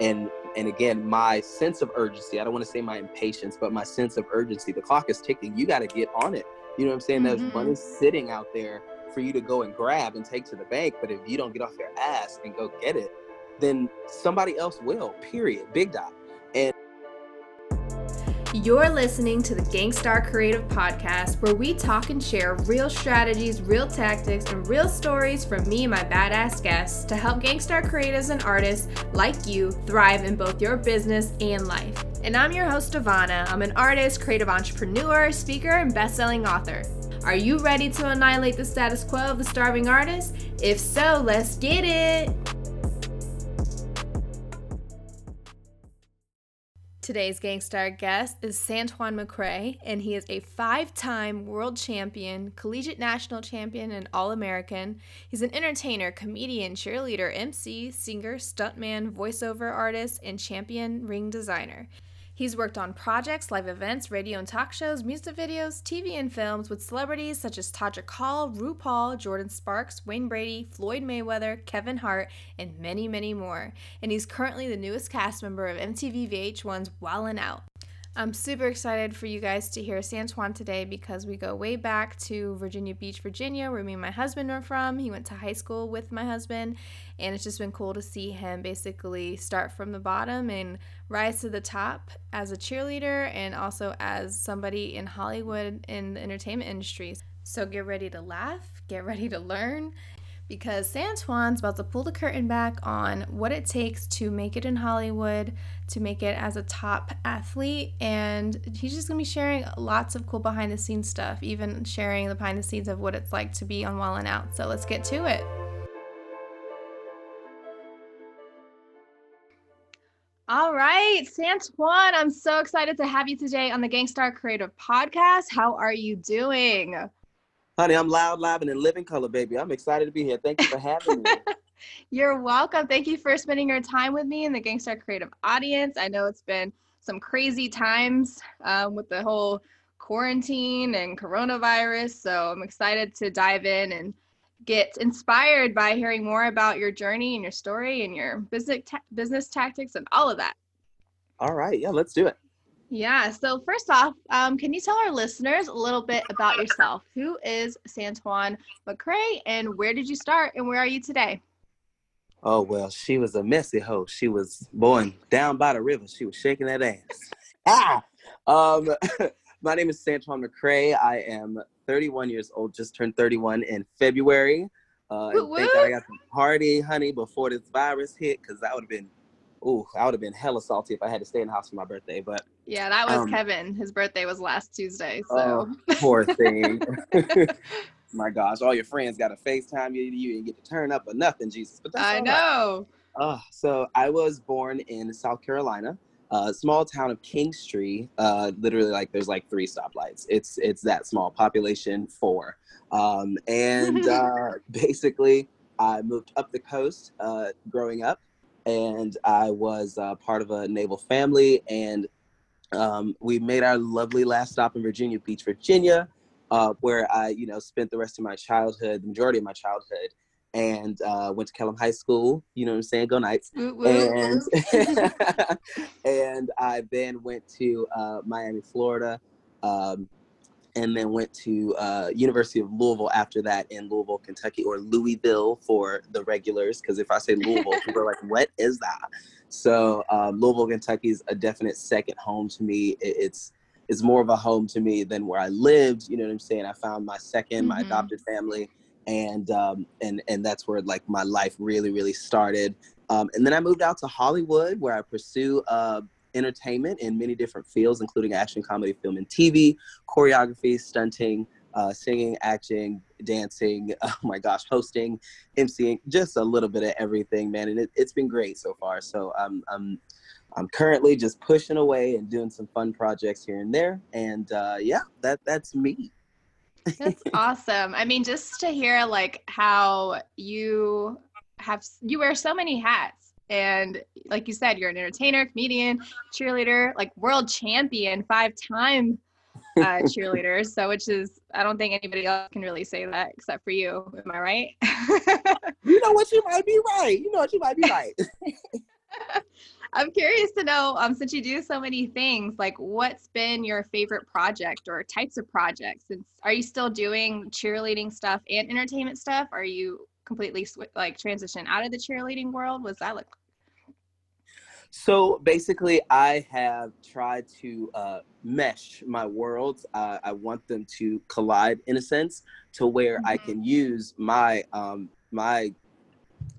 and and again my sense of urgency i don't want to say my impatience but my sense of urgency the clock is ticking you got to get on it. You know what i'm saying? Mm-hmm. there's money sitting out there for you to go and grab and take to the bank but if you don't get off your ass and go get it then somebody else will period big dot. And you're listening to the Gangstar Creative Podcast, where we talk and share real strategies, real tactics, and real stories from me and my badass guests to help Gangstar creatives and artists like you thrive in both your business and life. And I'm your host, Devona. I'm an artist, creative entrepreneur, speaker, and best-selling author. Are you ready to annihilate the status quo of the starving artist? If so, let's get it! Today's Gangstar guest is Santwon McCray, and he is a five time world champion, collegiate national champion, and All American. He's an entertainer, comedian, cheerleader, MC, singer, stuntman, voiceover artist, and champion ring designer. He's worked on projects, live events, radio and talk shows, music videos, TV and films with celebrities such as Todrick Hall, RuPaul, Jordan Sparks, Wayne Brady, Floyd Mayweather, Kevin Hart, and many, many more. And he's currently the newest cast member of MTV VH1's Wild N' Out. I'm super excited for you guys to hear Santwon today because we go way back to Virginia Beach, Virginia, where me and my husband are from. He went to high school with my husband, and it's just been cool to see him basically start from the bottom and rise to the top as a cheerleader and also as somebody in Hollywood in the entertainment industry. So get ready to laugh, get ready to learn, because Santwon's about to pull the curtain back on what it takes to make it in Hollywood, to make it as a top athlete, and he's just gonna be sharing lots of cool behind the scenes stuff, even sharing the behind the scenes of what it's like to be on Wild N' Out. So let's get to it. All right, Santwon, I'm so excited to have you today on the Gangstar Creative Podcast. How are you doing? Honey, I'm loud, live, and in living color, baby. I'm excited to be here. Thank you for having me. You're welcome. Thank you for spending your time with me in the Gangstar Creative audience. I know it's been some crazy times um, with the whole quarantine and coronavirus. So I'm excited to dive in and get inspired by hearing more about your journey and your story and your business ta- business tactics and all of that. All right, yeah, let's do it. Yeah. So first off, um, can you tell our listeners a little bit about yourself? Who is Santwon McCray, and where did you start, and where are you today? Oh well, she was a messy hoe. She was born down by the river. She was shaking that ass. ah. Um, my name is Santwon McCray. I am 31 years old. Just turned 31 in February. Uh, thank God I got some party, honey, before this virus hit, because that would have been ooh, I would have been hella salty if I had to stay in the house for my birthday. But yeah, that was um, Kevin. His birthday was last Tuesday. So oh, poor thing. my gosh, all your friends got to FaceTime you. You didn't get to turn up or nothing, Jesus. But I know. Right. Uh, so I was born in South Carolina, uh, small town of Kingstree. Uh, literally, like there's like three stoplights. It's it's that small. Population four. Um, and uh, basically, I moved up the coast uh, growing up and I was uh, part of a naval family. And um, we made our lovely last stop in Virginia Beach, Virginia, uh, where I, you know, spent the rest of my childhood, the majority of my childhood, and uh, went to Kellam High School. You know what I'm saying? Go Knights! And and I then went to uh, Miami, Florida. Um, and then went to uh, University of Louisville after that in Louisville, Kentucky, or Louisville for the regulars. Because if I say Louisville, people are like, "What is that?" So um, Louisville, Kentucky is a definite second home to me. It, it's it's more of a home to me than where I lived. You know what I'm saying? I found my 2nd mm-hmm. my adopted family, and um, and and that's where like my life really really started. Um, and then I moved out to Hollywood, where I pursue uh, entertainment in many different fields, including action, comedy, film, and TV, choreography, stunting, uh, singing, acting, dancing, oh my gosh, hosting, emceeing, just a little bit of everything, man. And it, has been great so far. So I'm, I'm, I'm currently just pushing away and doing some fun projects here and there. And uh, yeah, that that's me. That's awesome. I mean, just to hear like how you have, you wear so many hats and like you said, you're an entertainer, comedian, cheerleader, like world champion, five time uh, cheerleader. So, which is, I don't think anybody else can really say that except for you. Am I right? you know what? You might be right. You know what? You might be right. I'm curious to know, um, since you do so many things, like what's been your favorite project or types of projects? Since are you still doing cheerleading stuff and entertainment stuff? Are you completely sw- like transition out of the cheerleading world? Was that like? So basically, I have tried to uh, mesh my worlds. Uh, I want them to collide in a sense, to where mm-hmm. I can use my um, my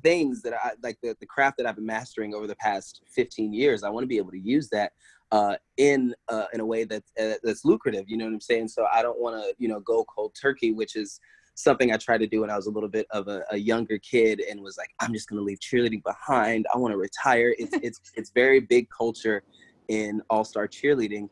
things that I like the, the craft that I've been mastering over the past 15 years. I want to be able to use that uh, in uh, in a way that's uh, that's lucrative. You know what I'm saying? So I don't want to you know go cold turkey, which is something I tried to do when I was a little bit of a, a younger kid and was like, I'm just gonna leave cheerleading behind. I want to retire. It's it's it's very big culture in all star cheerleading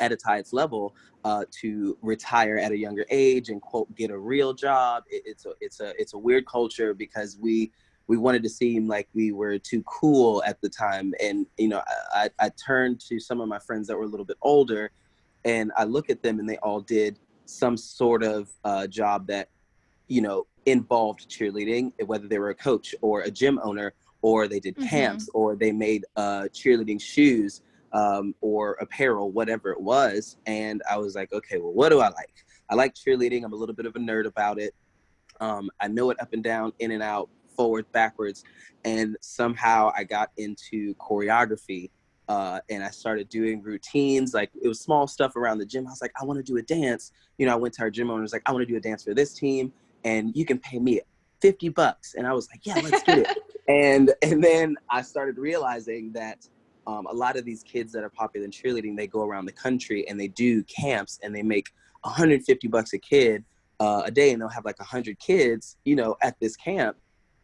at its highest level uh, to retire at a younger age and quote get a real job. It, it's a it's a it's a weird culture because we we wanted to seem like we were too cool at the time. And, you know, I, I turned to some of my friends that were a little bit older and I look at them and they all did some sort of uh, job that, you know, involved cheerleading, whether they were a coach or a gym owner, or they did mm-hmm. camps, or they made uh, cheerleading shoes um, or apparel, whatever it was. And I was like, okay, well, what do I like? I like cheerleading. I'm a little bit of a nerd about it. Um, I know it up and down, in and out forward, backwards. And somehow I got into choreography uh, and I started doing routines. Like it was small stuff around the gym. I was like, I want to do a dance. You know, I went to our gym owner. Was like, I want to do a dance for this team, and you can pay me fifty bucks. And I was like, Yeah, let's do it. and and then I started realizing that um, a lot of these kids that are popular in cheerleading, they go around the country and they do camps and they make 150 bucks a kid uh, a day, and they'll have like 100 kids, you know, at this camp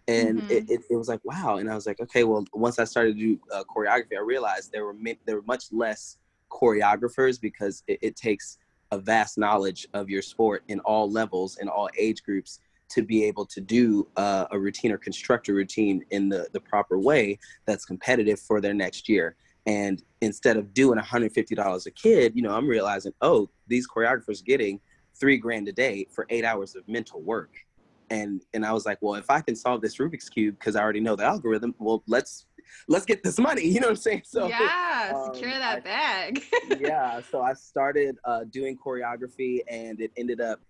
and mm-hmm. it, it, it, was like wow. And i was like okay well once i started to do uh, choreography i realized there were there were much less choreographers because it, it, takes a vast knowledge of your sport in all levels in all age groups to be able to do uh, a routine or construct a routine in the, the proper way that's competitive for their next year. And instead of doing $150 a kid you know i'm realizing oh these choreographers getting three grand a day for eight hours of mental work and and I was like, well, if I can solve this Rubik's cube because I already know the algorithm, well, let's let's get this money. You know what I'm saying? So yeah, um, secure that I, bag. yeah, so I started uh, doing choreography, and it ended up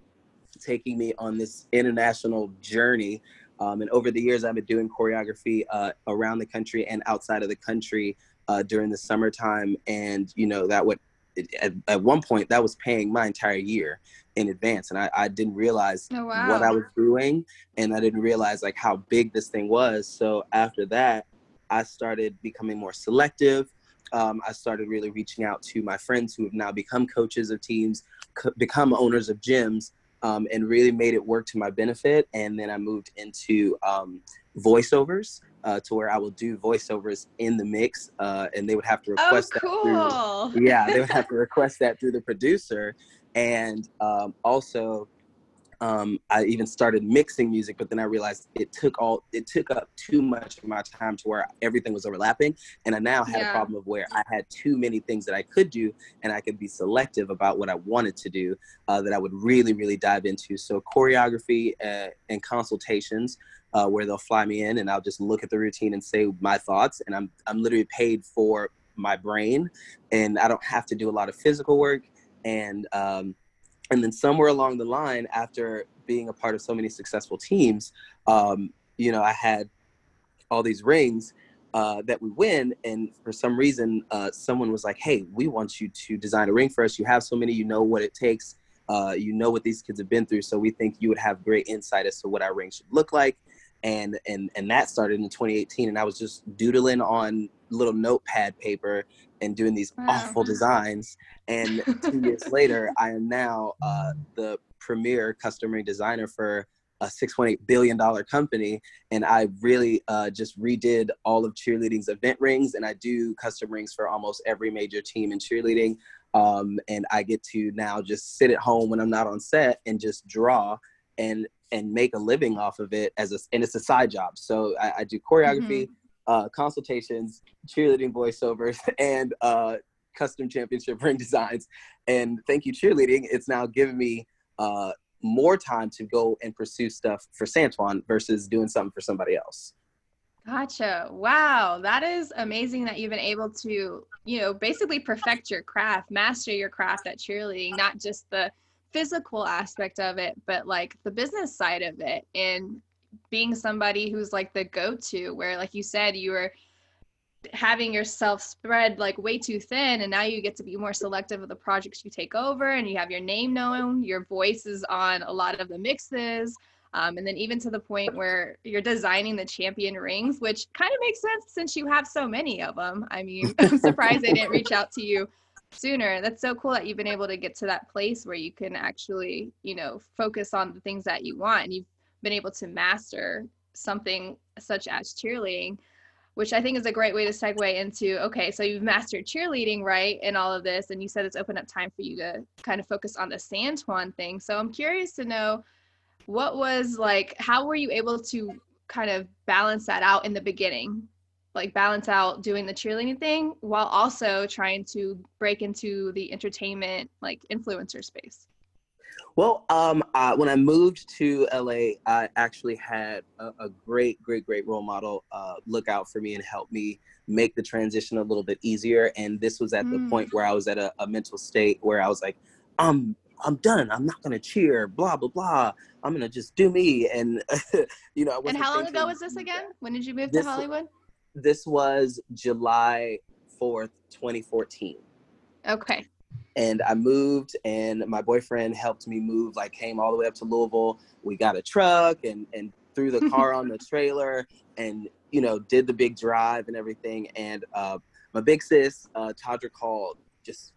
taking me on this international journey. Um, and over the years, I've been doing choreography uh, around the country and outside of the country uh, during the summertime. And you know that would at, at one point that was paying my entire year in advance and I, I didn't realize oh, wow. what I was doing and I didn't realize like how big this thing was. So after that, I started becoming more selective. Um, I started really reaching out to my friends who have now become coaches of teams, co- become owners of gyms, um, and really made it work to my benefit. And then I moved into um, voiceovers uh, to where I will do voiceovers in the mix, uh, and they would have to oh, request oh, cool. that through. Yeah, they would have to request that through the producer, and um, also um, I even started mixing music, but then I realized it took all it took up too much of my time to where everything was overlapping, and I now had yeah. a problem of where I had too many things that I could do, and I could be selective about what I wanted to do uh, that I would really really dive into. So choreography uh, and consultations, uh, where they'll fly me in, and I'll just look at the routine and say my thoughts, and I'm I'm literally paid for my brain, and I don't have to do a lot of physical work and um, and then somewhere along the line, after being a part of so many successful teams, um, you know, I had all these rings uh, that we win, and for some reason, uh, someone was like, "Hey, we want you to design a ring for us. You have so many. You know what it takes. Uh, you know what these kids have been through. So we think you would have great insight as to what our ring should look like." And and and that started in 2018, and I was just doodling on little notepad paper and doing these wow. awful designs. And two years later, I am now uh, the premier custom ring designer for a $6.8 billion company. And I really uh, just redid all of cheerleading's event rings. And I do custom rings for almost every major team in cheerleading. Um, and I get to now just sit at home when I'm not on set and just draw and and make a living off of it as a and it's a side job. So I, I do choreography, mm-hmm uh, consultations, cheerleading voiceovers, and uh, custom championship ring designs. And thank you, cheerleading. It's now given me uh, more time to go and pursue stuff for Santwon versus doing something for somebody else. Gotcha. Wow. That is amazing that you've been able to, you know, basically perfect your craft, master your craft at cheerleading, not just the physical aspect of it, but like the business side of it and being somebody who's like the go to, where, like you said, you were having yourself spread like way too thin and now you get to be more selective of the projects you take over and you have your name known your voice is on a lot of the mixes um, and then even to the point where you're designing the champion rings which kind of makes sense since you have so many of them i mean i'm surprised they didn't reach out to you sooner that's so cool that you've been able to get to that place where you can actually you know focus on the things that you want and you've been able to master something such as cheerleading which I think is a great way to segue into okay, so you've mastered cheerleading, right, and all of this, and you said it's opened up time for you to kind of focus on the Santwon thing. So I'm curious to know what was like, how were you able to kind of balance that out in the beginning? Like balance out doing the cheerleading thing while also trying to break into the entertainment like influencer space. Well, um, uh, when I moved to LA, I actually had a, a great, great, great role model uh, look out for me and help me make the transition a little bit easier. And this was at mm. the point where I was at a, a, mental state where I was like, I'm, I'm done. I'm not gonna cheer. Blah blah blah. I'm gonna just do me. And you know. and how long ago was this again? When did you move this, to Hollywood? This was July fourth, 2014. Okay and I moved and my boyfriend helped me move, like came all the way up to Louisville. We got a truck and, and threw the car on the trailer and, you know, did the big drive and everything. And uh, my big sis, uh, Todrick called just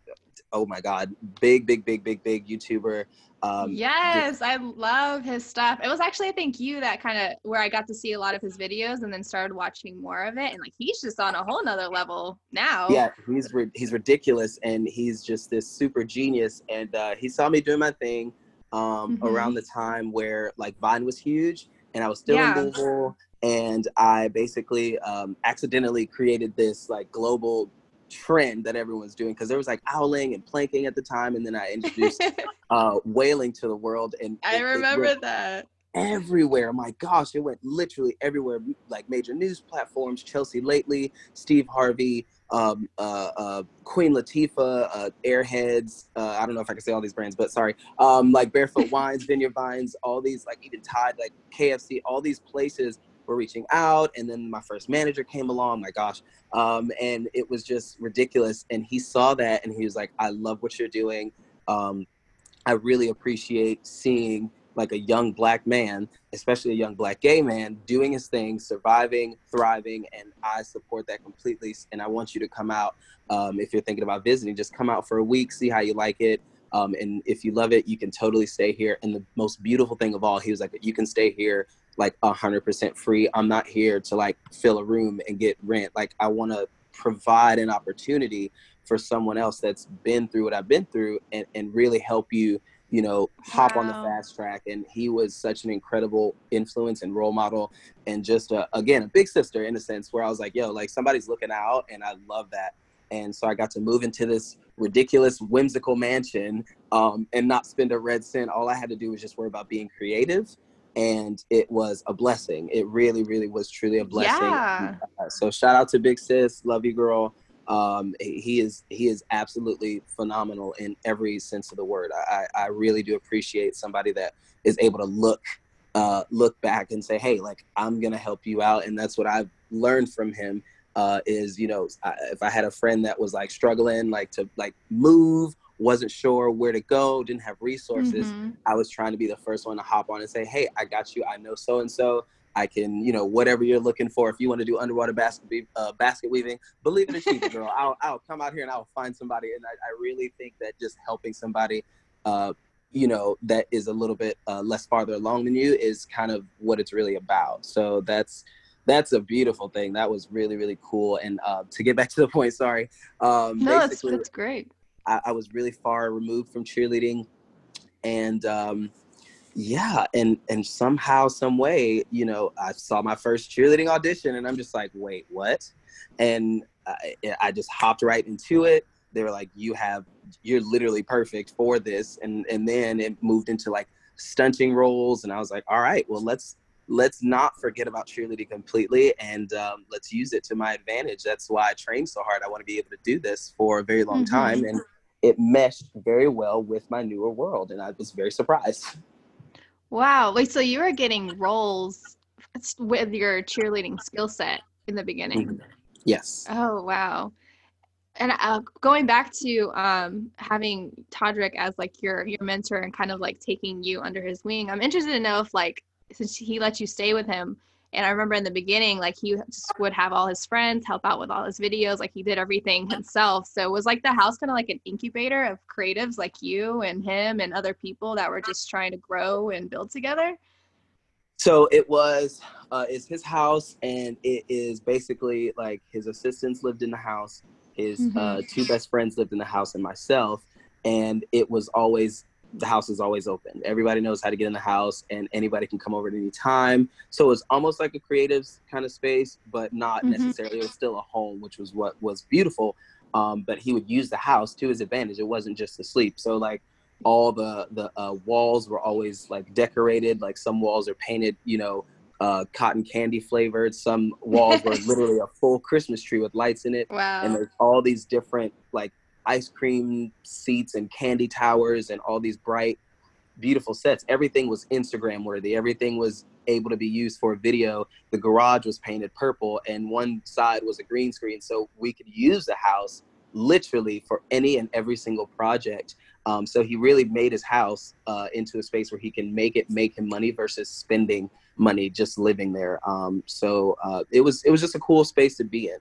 oh my god, big, big, big, big, big YouTuber. Um, yes, I love his stuff. It was actually I think you that kind of where I got to see a lot of his videos and then started watching more of it, and like he's just on a whole nother level now. Yeah, he's he's ridiculous, and he's just this super genius. And uh, he saw me doing my thing um, mm-hmm. around the time where like Vine was huge, and I was still yeah. in Louisville, and I basically um, accidentally created this like global trend that everyone's doing because there was like owling and planking at the time, and then I introduced uh, whaling to the world. And I it, remember it that everywhere. My gosh, it went literally everywhere. Like major news platforms, Chelsea Lately, Steve Harvey, um, uh, uh, Queen Latifah, uh, Airheads. Uh, I don't know if I can say all these brands, but sorry. Um, like Barefoot Wines, Vineyard Vines, all these like even Tide, like KFC, all these places were reaching out. And then my first manager came along, my gosh. Um, and it was just ridiculous. And he saw that and he was like, I love what you're doing. Um, I really appreciate seeing like a young black man, especially a young black gay man, doing his thing, surviving, thriving, and I support that completely. And I want you to come out um, if you're thinking about visiting. Just come out for a week, see how you like it. Um, and if you love it, you can totally stay here. And the most beautiful thing of all, he was like, you can stay here like a hundred percent free. I'm not here to like fill a room and get rent. Like I want to provide an opportunity for someone else that's been through what I've been through and, and really help you, you know, hop wow. on the fast track. And he was such an incredible influence and role model and just a, again, a big sister in a sense where I was like, yo, like somebody's looking out and I love that. And so I got to move into this ridiculous, whimsical mansion um, and not spend a red cent. All I had to do was just worry about being creative and it was a blessing. It really, really was truly a blessing. Yeah. Uh, so shout out to Big Sis, love you, girl. Um, he is he is absolutely phenomenal in every sense of the word. I, I really do appreciate somebody that is able to look uh, look back and say, hey, like I'm gonna help you out, and that's what I've learned from him. Uh, is you know if I had a friend that was like struggling like to like move wasn't sure where to go, didn't have resources, mm-hmm. I was trying to be the first one to hop on and say, "Hey, I got you. I know so and so. I can, you know, whatever you're looking for. If you want to do underwater basket uh, basket weaving, believe it or not, girl, I'll, I'll come out here and I'll find somebody. And I, I really think that just helping somebody, uh, you know, that is a little bit uh, less farther along than you is kind of what it's really about. So that's that's a beautiful thing. That was really really cool. And uh, to get back to the point, sorry. Um, no, that's, that's great. I, I, was really far removed from cheerleading, and um, yeah, and and somehow, some way, you know, I saw my first cheerleading audition, and I'm just like, wait, what? And I, I just hopped right into it. They were like, you have, you're literally perfect for this, and and then it moved into like stunting roles, and I was like, all right, well, let's let's not forget about cheerleading completely and um, let's use it to my advantage. That's why I trained so hard. I want to be able to do this for a very long mm-hmm. time. And it meshed very well with my newer world. And I was very surprised. Wow. Wait, so you were getting roles with your cheerleading skill set in the beginning? Mm-hmm. Yes. Oh, wow. And uh, going back to um, having Todrick as like your your mentor and kind of like taking you under his wing, I'm interested to know if like since he let you stay with him. And I remember in the beginning, like he just would have all his friends help out with all his videos. Like he did everything himself. So it was like the house kind of like an incubator of creatives like you and him and other people that were just trying to grow and build together? So it was, uh, it's his house, and it is basically like his assistants lived in the house, his mm-hmm. uh, two best friends lived in the house, and myself. And it was always the house is always open. Everybody knows how to get in the house, and anybody can come over at any time. So it's almost like a creative kind of space, but not mm-hmm. necessarily. It was still a home, which was what was beautiful. Um, but he would use the house to his advantage. It wasn't just to sleep. So like all the the uh, walls were always like decorated. Like some walls are painted, you know, uh, cotton candy flavored. Some walls were literally a full Christmas tree with lights in it. Wow. And there's all these different like ice cream seats and candy towers and all these bright, beautiful sets. Everything was Instagram worthy. Everything was able to be used for video. The garage was painted purple, and one side was a green screen, so we could use the house literally for any and every single project. Um, so he really made his house uh, into a space where he can make it make him money versus spending money just living there. Um, so uh, it was it was just a cool space to be in.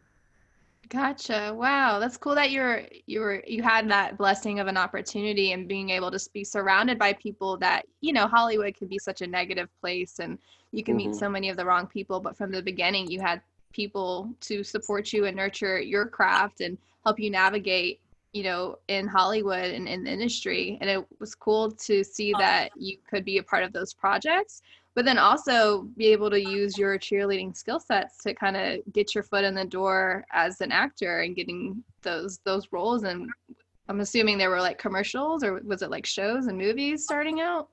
Gotcha. Wow, that's cool that you're you were you had that blessing of an opportunity and being able to be surrounded by people that you know Hollywood can be such a negative place and you can mm-hmm. meet so many of the wrong people. But from the beginning, you had people to support you and nurture your craft and help you navigate you know in hollywood and in the industry and it was cool to see that you could be a part of those projects but then also be able to use your cheerleading skill sets to kind of get your foot in the door as an actor and getting those those roles and i'm assuming there were like commercials or was it like shows and movies starting out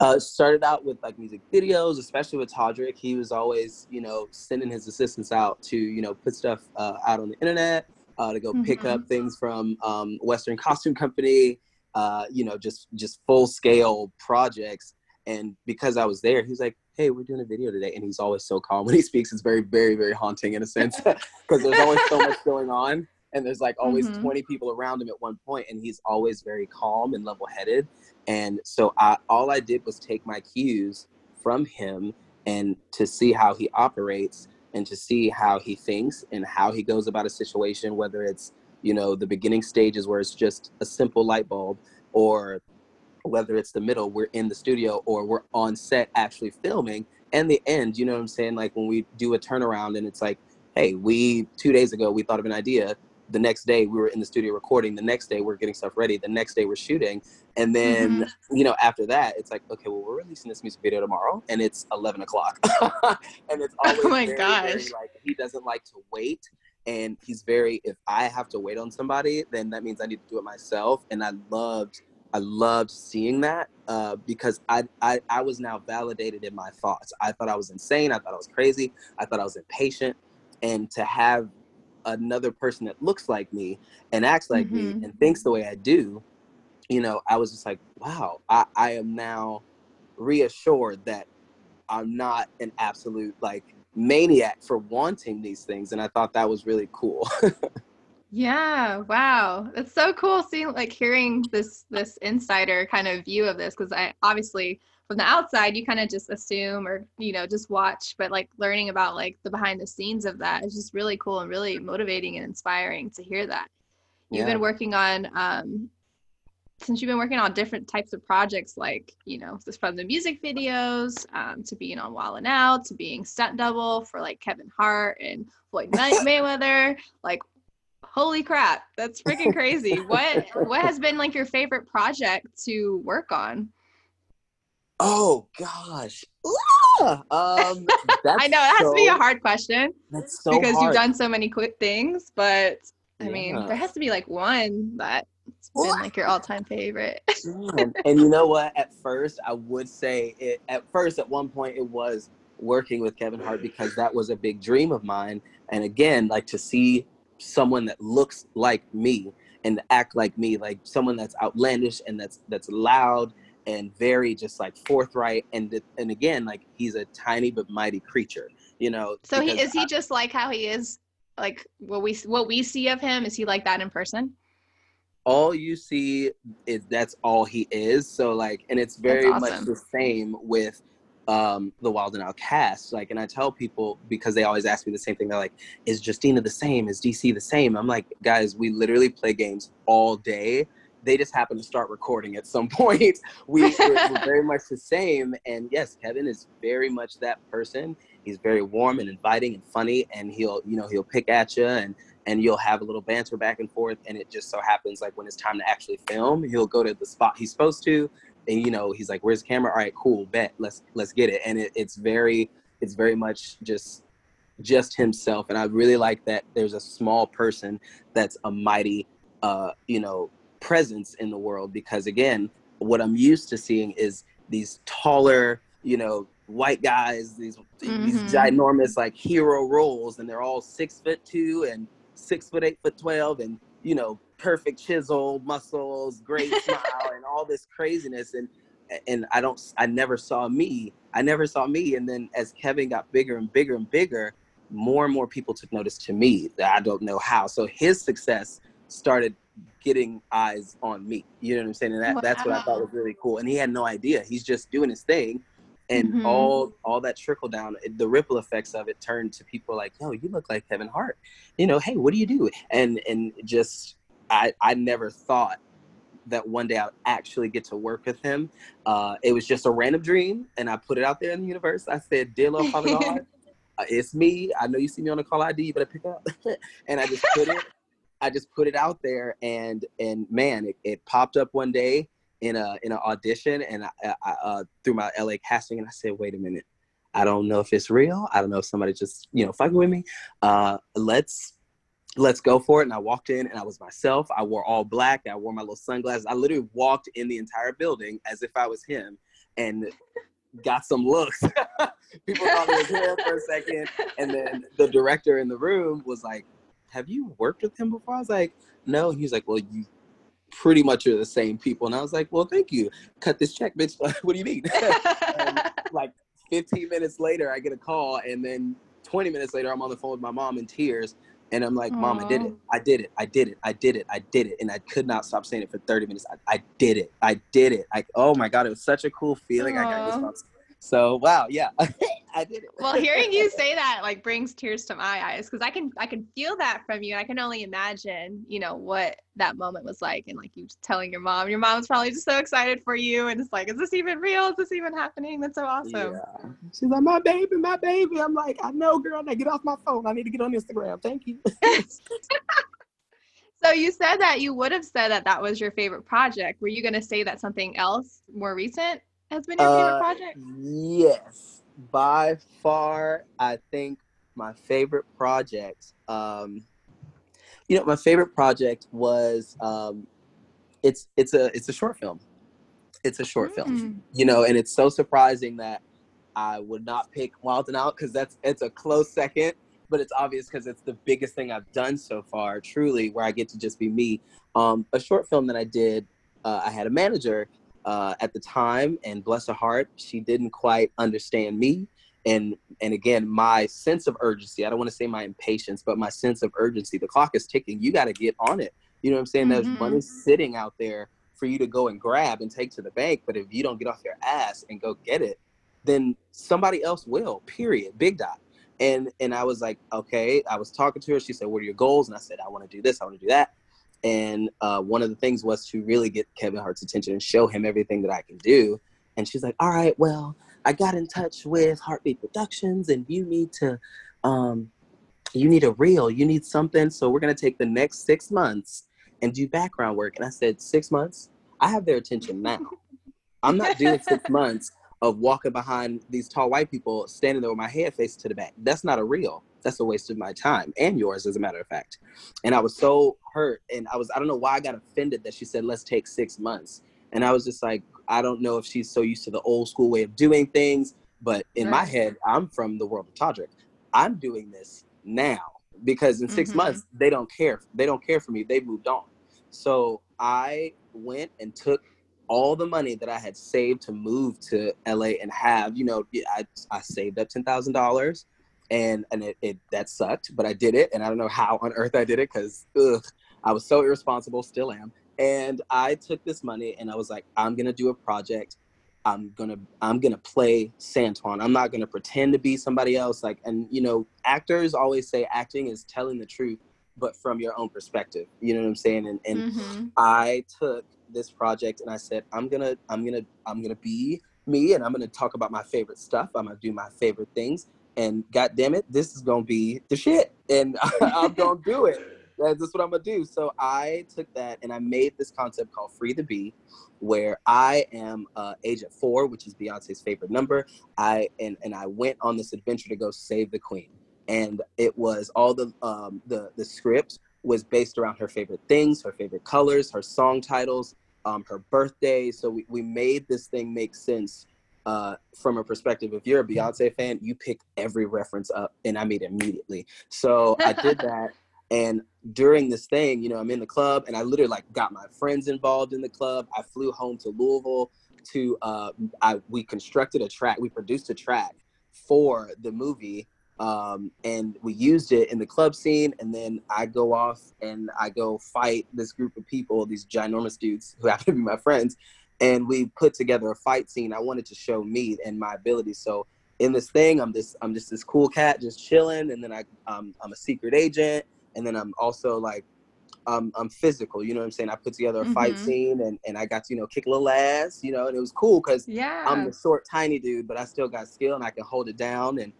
uh, started out with like music videos, especially with Todrick. He was always, you know, sending his assistants out to, you know, put stuff uh, out on the internet, uh, to go mm-hmm. pick up things from um, Western Costume Company, uh, you know, just just full scale projects. And because I was there, he's like, "Hey, we're doing a video today," and he's always so calm when he speaks. It's very, very, very haunting in a sense because there's always so much going on, and there's like always mm-hmm. 20 people around him at one point, and he's always very calm and level headed. And so I, all I did was take my cues from him and to see how he operates and to see how he thinks and how he goes about a situation, whether it's you know the beginning stages where it's just a simple light bulb or whether it's the middle, we're in the studio or we're on set actually filming, and the end, you know what I'm saying? Like when we do a turnaround and it's like, hey, we two days ago we thought of an idea. The next day we were in the studio recording. The next day we're getting stuff ready. The next day we're shooting. And then, mm-hmm. you know, after that, it's like, okay, well, we're releasing this music video tomorrow and it's 11 o'clock. and it's always, oh my very, gosh. Very, like, he doesn't like to wait. And he's very, if I have to wait on somebody, then that means I need to do it myself. And I loved, I loved seeing that uh, because I, I, I was now validated in my thoughts. I thought I was insane. I thought I was crazy. I thought I was impatient. And to have another person that looks like me and acts like mm-hmm. me and thinks the way I do, you know, I was just like, wow, I, I am now reassured that I'm not an absolute like maniac for wanting these things. And I thought that was really cool. Yeah, wow. It's so cool seeing like hearing this this insider kind of view of this because I obviously from the outside you kind of just assume or you know just watch but like learning about like the behind the scenes of that is just really cool and really motivating and inspiring to hear that. You've yeah. been working on um since you've been working on different types of projects like you know just from the music videos um, to being on Wild N' Out to being stunt double for like Kevin Hart and Floyd May- Mayweather like holy crap that's freaking crazy. What what has been like your favorite project to work on? Oh gosh. Um, i know it has so, to be a hard question that's so because hard. you've done so many quick things but i yeah. mean there has to be like one that it's been like your all-time favorite. And, and, you know what? At first i would say it at first at one point it was working with Kevin Hart because that was a big dream of mine. And again, like to see someone that looks like me and act like me, like someone that's outlandish and that's that's loud and very just like forthright and and again like he's a tiny but mighty creature you know so he is he just like how he is like what we what we see of him? Is he like that in person? All you see is that's all he is. So like and it's very awesome. much the same with um the Wild N' Out cast like and i tell people because they always ask me the same thing they're like is justina the same is dc the same i'm like guys we literally play games all day they just happen to start recording at some point. We, we're, we're very much the same. And yes, Kevin is very much that person. He's very warm and inviting and funny, and he'll, you know, he'll pick at you and and you'll have a little banter back and forth. And it just so happens like when it's time to actually film, he'll go to the spot he's supposed to, and you know, he's like, "Where's the camera? All right, cool, bet, let's let's get it." And it, it's very, it's very much just just himself and i really like that there's a small person that's a mighty uh you know presence in the world because again what i'm used to seeing is these taller you know white guys these mm-hmm. these ginormous like hero roles and they're all six foot two and six foot eight foot 12 and you know perfect chisel muscles great smile and all this craziness and and i don't i never saw me i never saw me and then as kevin got bigger and bigger and bigger more and more people took notice to me i don't know how so his success started getting eyes on me. You know what I'm saying? And that, wow. that's what I thought was really cool. And he had no idea. He's just doing his thing. And mm-hmm. all all that trickle down, the ripple effects of it turned to people like, yo, you look like Kevin Hart. You know, hey, what do you do? And and just I I never thought that one day I would actually get to work with him. Uh, it was just a random dream, and I put it out there in the universe. I said, "Dear Lord Father God, uh, it's me. I know you see me on the call ID, you better pick up." and I just put it I just put it out there, and and man, it, it popped up one day in a in an audition, and I, I uh, through my LA casting, and I said, wait a minute, I don't know if it's real. I don't know if somebody just you know fucking with me. Uh, let's let's go for it. And I walked in, and I was myself. I wore all black. I wore my little sunglasses. I literally walked in the entire building as if I was him, and got some looks. People thought it was him for a second, and then the director in the room was like, have you worked with him before? I was like, no. And he was like, well, you pretty much are the same people. And I was like, well, thank you. Cut this check, bitch. what do you mean? like 15 minutes later, I get a call. And then 20 minutes later, I'm on the phone with my mom in tears. And I'm like, Aww. Mom, I did it. I did it. I did it. I did it. I did it. And I could not stop saying it for 30 minutes. I, I did it. I did it. I, oh my God, it was such a cool feeling. Aww. I got goosebumps so wow, yeah, I did it. well, hearing you say that like brings tears to my eyes because I can I can feel that from you. I can only imagine, you know, what that moment was like, and like you telling your mom. Your mom's probably just so excited for you, and it's like, is this even real? Is this even happening? That's so awesome. Yeah. She's like, my baby, my baby. I'm like, I know, girl. Now get off my phone. I need to get on Instagram. Thank you. so you said that you would have said that that was your favorite project. Were you going to say that something else more recent has been your uh, favorite project? Yes, by far, I think my favorite project. Um, you know, my favorite project was um, it's it's a it's a short film. It's a short mm. film, you know, and it's so surprising that I would not pick Wild N' Out because that's it's a close second, but it's obvious because it's the biggest thing I've done so far. Truly, where I get to just be me. Um, a short film that I did. Uh, I had a manager uh, at the time, and bless her heart, she didn't quite understand me. And and again, my sense of urgency. I don't want to say my impatience, but my sense of urgency. The clock is ticking. You got to get on it. You know what I'm saying? Mm-hmm. There's money sitting out there for you to go and grab and take to the bank. But if you don't get off your ass and go get it, then somebody else will. Period. Big dot. And and I was like, okay. I was talking to her. She said, "What are your goals?" And I said, "I want to do this. I want to do that." And uh, one of the things was to really get Kevin Hart's attention and show him everything that I can do. And she's like, all right, well, I got in touch with HartBeat Productions and you need to, um, you need a reel, you need something. So we're going to take the next six months and do background work. And I said, six months? I have their attention now. I'm not doing six months of walking behind these tall white people standing there with my head facing to the back. That's not a reel that's a waste of my time and yours as a matter of fact and i was so hurt and i was i don't know why i got offended that she said let's take six months and i was just like i don't know if she's so used to the old school way of doing things But in my head, I'm from the world of Todrick. I'm doing this now because in 6 mm-hmm. months they don't care. They don't care for me. They've moved on. So I went and took all the money that I had saved to move to LA and have, you know, I, I saved up ten thousand dollars, and and it, it, that sucked, but I did it, and I don't know how on earth I did it because I was so irresponsible, still am. And I took this money and I was like, I'm gonna do a project. I'm gonna I'm gonna play Santwon. I'm not gonna pretend to be somebody else. Like, and you know, actors always say acting is telling the truth, but from your own perspective. You know what I'm saying? And and mm-hmm. I took this project and I said, I'm gonna I'm gonna I'm gonna be me and I'm gonna talk about my favorite stuff. I'm gonna do my favorite things. And god damn it, this is gonna be the shit. And I'm gonna do it. That's what I'm gonna do. So I took that and I made this concept called Free the Bee, where I am uh, Agent Four, which is Beyonce's favorite number. I and and I went on this adventure to go save the Queen, and it was all the um, the the script was based around her favorite things, her favorite colors, her song titles, um, her birthday. So we, we made this thing make sense uh, from a perspective. If you're a Beyonce fan, you pick every reference up, and I made it immediately. So I did that. And during this thing, you know, I'm in the club and I literally like got my friends involved in the club. I flew home to Louisville to uh I we constructed a track, we produced a track for the movie. Um, and we used it in the club scene and then I go off and I go fight this group of people, these ginormous dudes who happen to be my friends, and we put together a fight scene. I wanted to show me and my abilities. So in this thing, I'm this I'm just this cool cat just chilling, and then I um, I'm a secret agent and then I'm also like um, I'm physical, you know what I'm saying? I put together a mm-hmm. fight scene and, and I got to, you know, kick a little ass, you know, and it was cool because yeah. I'm the short, tiny dude, but I still got skill and I can hold it down. And,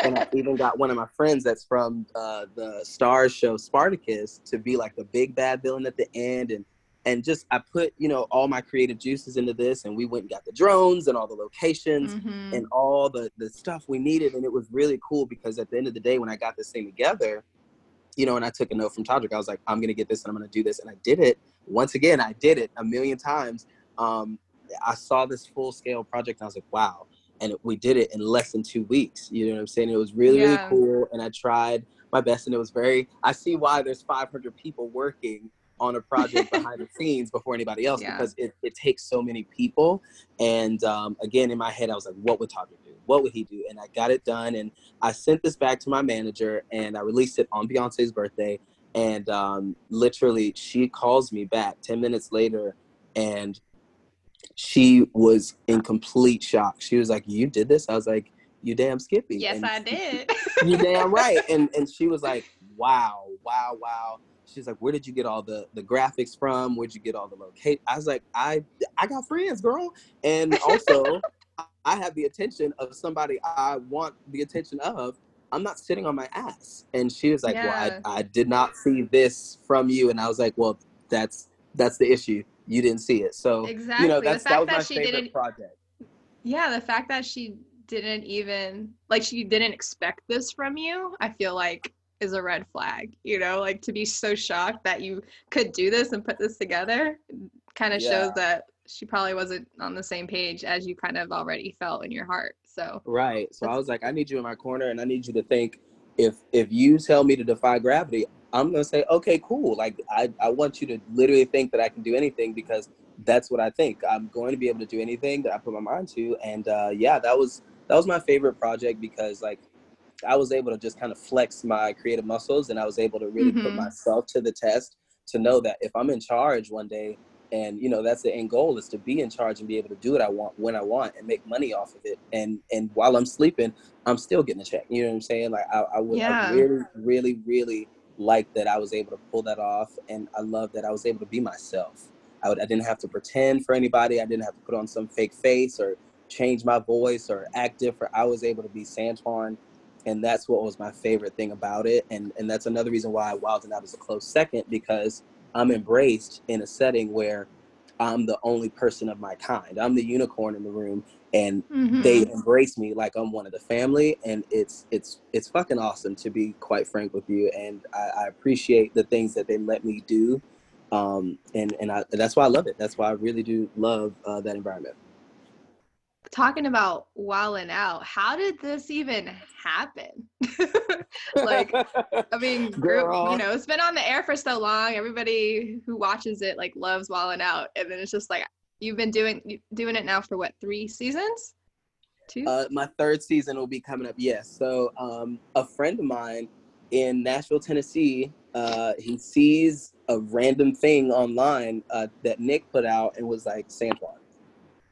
and I even got one of my friends that's from uh, the Starz show Spartacus to be like the big bad villain at the end. And, and just, I put, you know, all my creative juices into this and we went and got the drones and all the locations mm-hmm. and all the, the stuff we needed. And it was really cool because at the end of the day, when I got this thing together, you know, and I took a note from Todrick. I was like, I'm gonna get this and I'm gonna do this, and I did it. Once again, I did it a million times. Um, I saw this full scale project, and I was like, wow. And we did it in less than two weeks. You know what I'm saying? It was really, yeah. really cool, and I tried my best, and it was very. I see why there's 500 people working on a project behind the scenes before anybody else yeah. because it, it takes so many people. And um, again, in my head, I was like, what would Todrick do? what would he do? And I got it done. And I sent this back to my manager and I released it on Beyonce's birthday. And um, literally, she calls me back 10 minutes later and she was in complete shock. She was like, You did this? I was like, You damn Skippy. Yes, and I did. you damn right. And, and she was like, Wow, wow, wow she's like, "Where did you get all the the graphics from? Where'd you get all the location?" I was like, "I I got friends, girl." And also, I have the attention of somebody I want the attention of, I'm not sitting on my ass. And she was like, yeah. Well, I, I did not see this from you. And I was like, Well, that's that's the issue. You didn't see it. So exactly. you know, that's that was that my favorite project. Yeah, the fact that she didn't even like she didn't expect this from you, I feel like is a red flag, you know, like to be so shocked that you could do this and put this together kind of yeah. shows that she probably wasn't on the same page as you kind of already felt in your heart. So right. So I was like, I need you in my corner, and I need you to think if if you tell me to defy gravity, I'm gonna say, okay, cool. Like I I want you to literally think that I can do anything because that's what I think. I'm going to be able to do anything that I put my mind to, and uh, yeah, that was that was my favorite project because like I was able to just kind of flex my creative muscles, and I was able to really mm-hmm. put myself to the test to know that if I'm in charge one day and you know that's the end goal is to be in charge and be able to do what i want when i want and make money off of it. And and while i'm sleeping i'm still getting a check. You know what i'm saying? Like i, I was yeah. I really really really like that i was able to pull that off and i love that i was able to be myself. I, would, I didn't have to pretend for anybody. I didn't have to put on some fake face or change my voice or act different. I was able to be santwon and that's what was my favorite thing about it and and that's another reason why Wild N' Out is a close second because I'm embraced in a setting where I'm the only person of my kind. I'm the unicorn in the room and mm-hmm. they embrace me like I'm one of the family and it's it's it's fucking awesome to be quite frank with you and I, I appreciate the things that they let me do um, and and I, that's why I love it. That's why I really do love uh, that environment. Talking about wilding out, how did this even happen? like, I mean, group, you know, it's been on the air for so long. Everybody who watches it like loves wilding out, and then it's just like you've been doing doing it now for what three seasons? Two. Uh, my third season will be coming up. Yes. So, um, a friend of mine in Nashville, Tennessee, uh, he sees a random thing online uh, that Nick put out and was like, Santwon,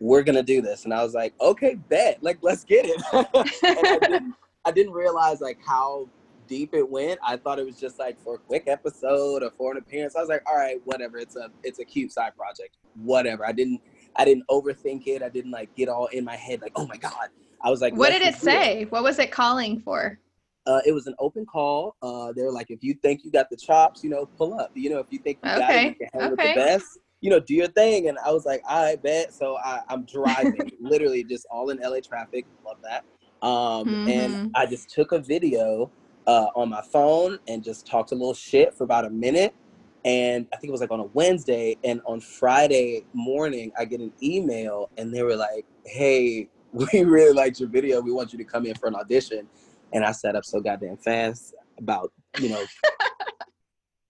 we're gonna do this. And I was like, okay, bet, like let's get it. I, didn't, I didn't realize like how deep it went. I thought it was just like for a quick episode or for an appearance. I was like, all right, whatever. It's a it's a cute side project. Whatever. I didn't I didn't overthink it. I didn't like get all in my head like, oh my god. I was like, what did it say? It. What was it calling for? Uh, it was an open call. Uh, they were like, if you think you got the chops, you know, pull up. You know, if you think you okay. got it, you can hang okay. with the best you know, do your thing. And I was like, I bet. So I, am driving, literally just all in LA traffic. Love that. Um, mm-hmm. And I just took a video uh, on my phone and just talked a little shit for about a minute. And I think it was like on a Wednesday. And on Friday morning, I get an email and they were like, hey, we really liked your video. We want you to come in for an audition. And I set up so goddamn fast about, you know,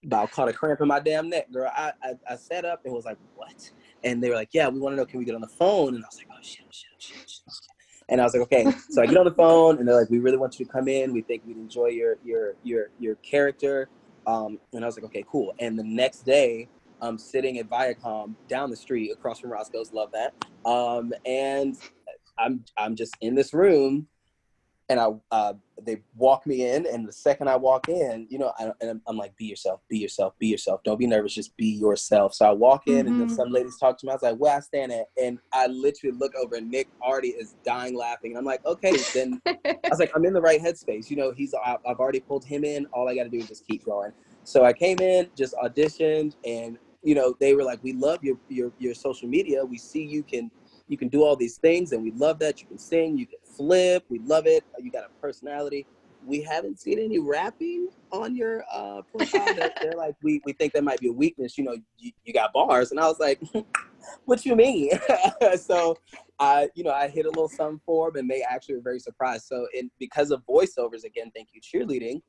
about caught a cramp in my damn neck, girl. I, I, I set up and was like, what? And they were like, yeah, we want to know, can we get on the phone? And I was like, oh shit, oh, shit, oh, shit, oh, shit, shit. And I was like, okay. So I get on the phone and they're like, we really want you to come in. We think we'd enjoy your your your your character. Um, and I was like, okay, cool. And the next day, I'm sitting at Viacom down the street across from Roscoe's. Love that. Um, and I'm I'm just in this room and I uh, they walk me in, and the second I walk in, you know, I, and I'm, I'm, like, be yourself, be yourself, be yourself. Don't be nervous, just be yourself. So I walk in, mm-hmm. and then some ladies talk to me. I was like, where I stand at, and I literally look over, and Nick already is dying laughing, and I'm like, okay, then I was like, I'm in the right headspace. You know, he's I've already pulled him in. All I got to do is just keep going. So I came in, just auditioned, and you know, they were like, we love your your your social media. We see you can you can do all these things, and we love that you can sing, you can flip. We love it. You got a personality. We haven't seen any rapping on your uh, profile. they're like, we, we think that might be a weakness. You know, you, you got bars. And I was like, what you mean? so I, you know, I hit a little something for them and they actually were very surprised. So in, because of voiceovers, again, thank you, cheerleading,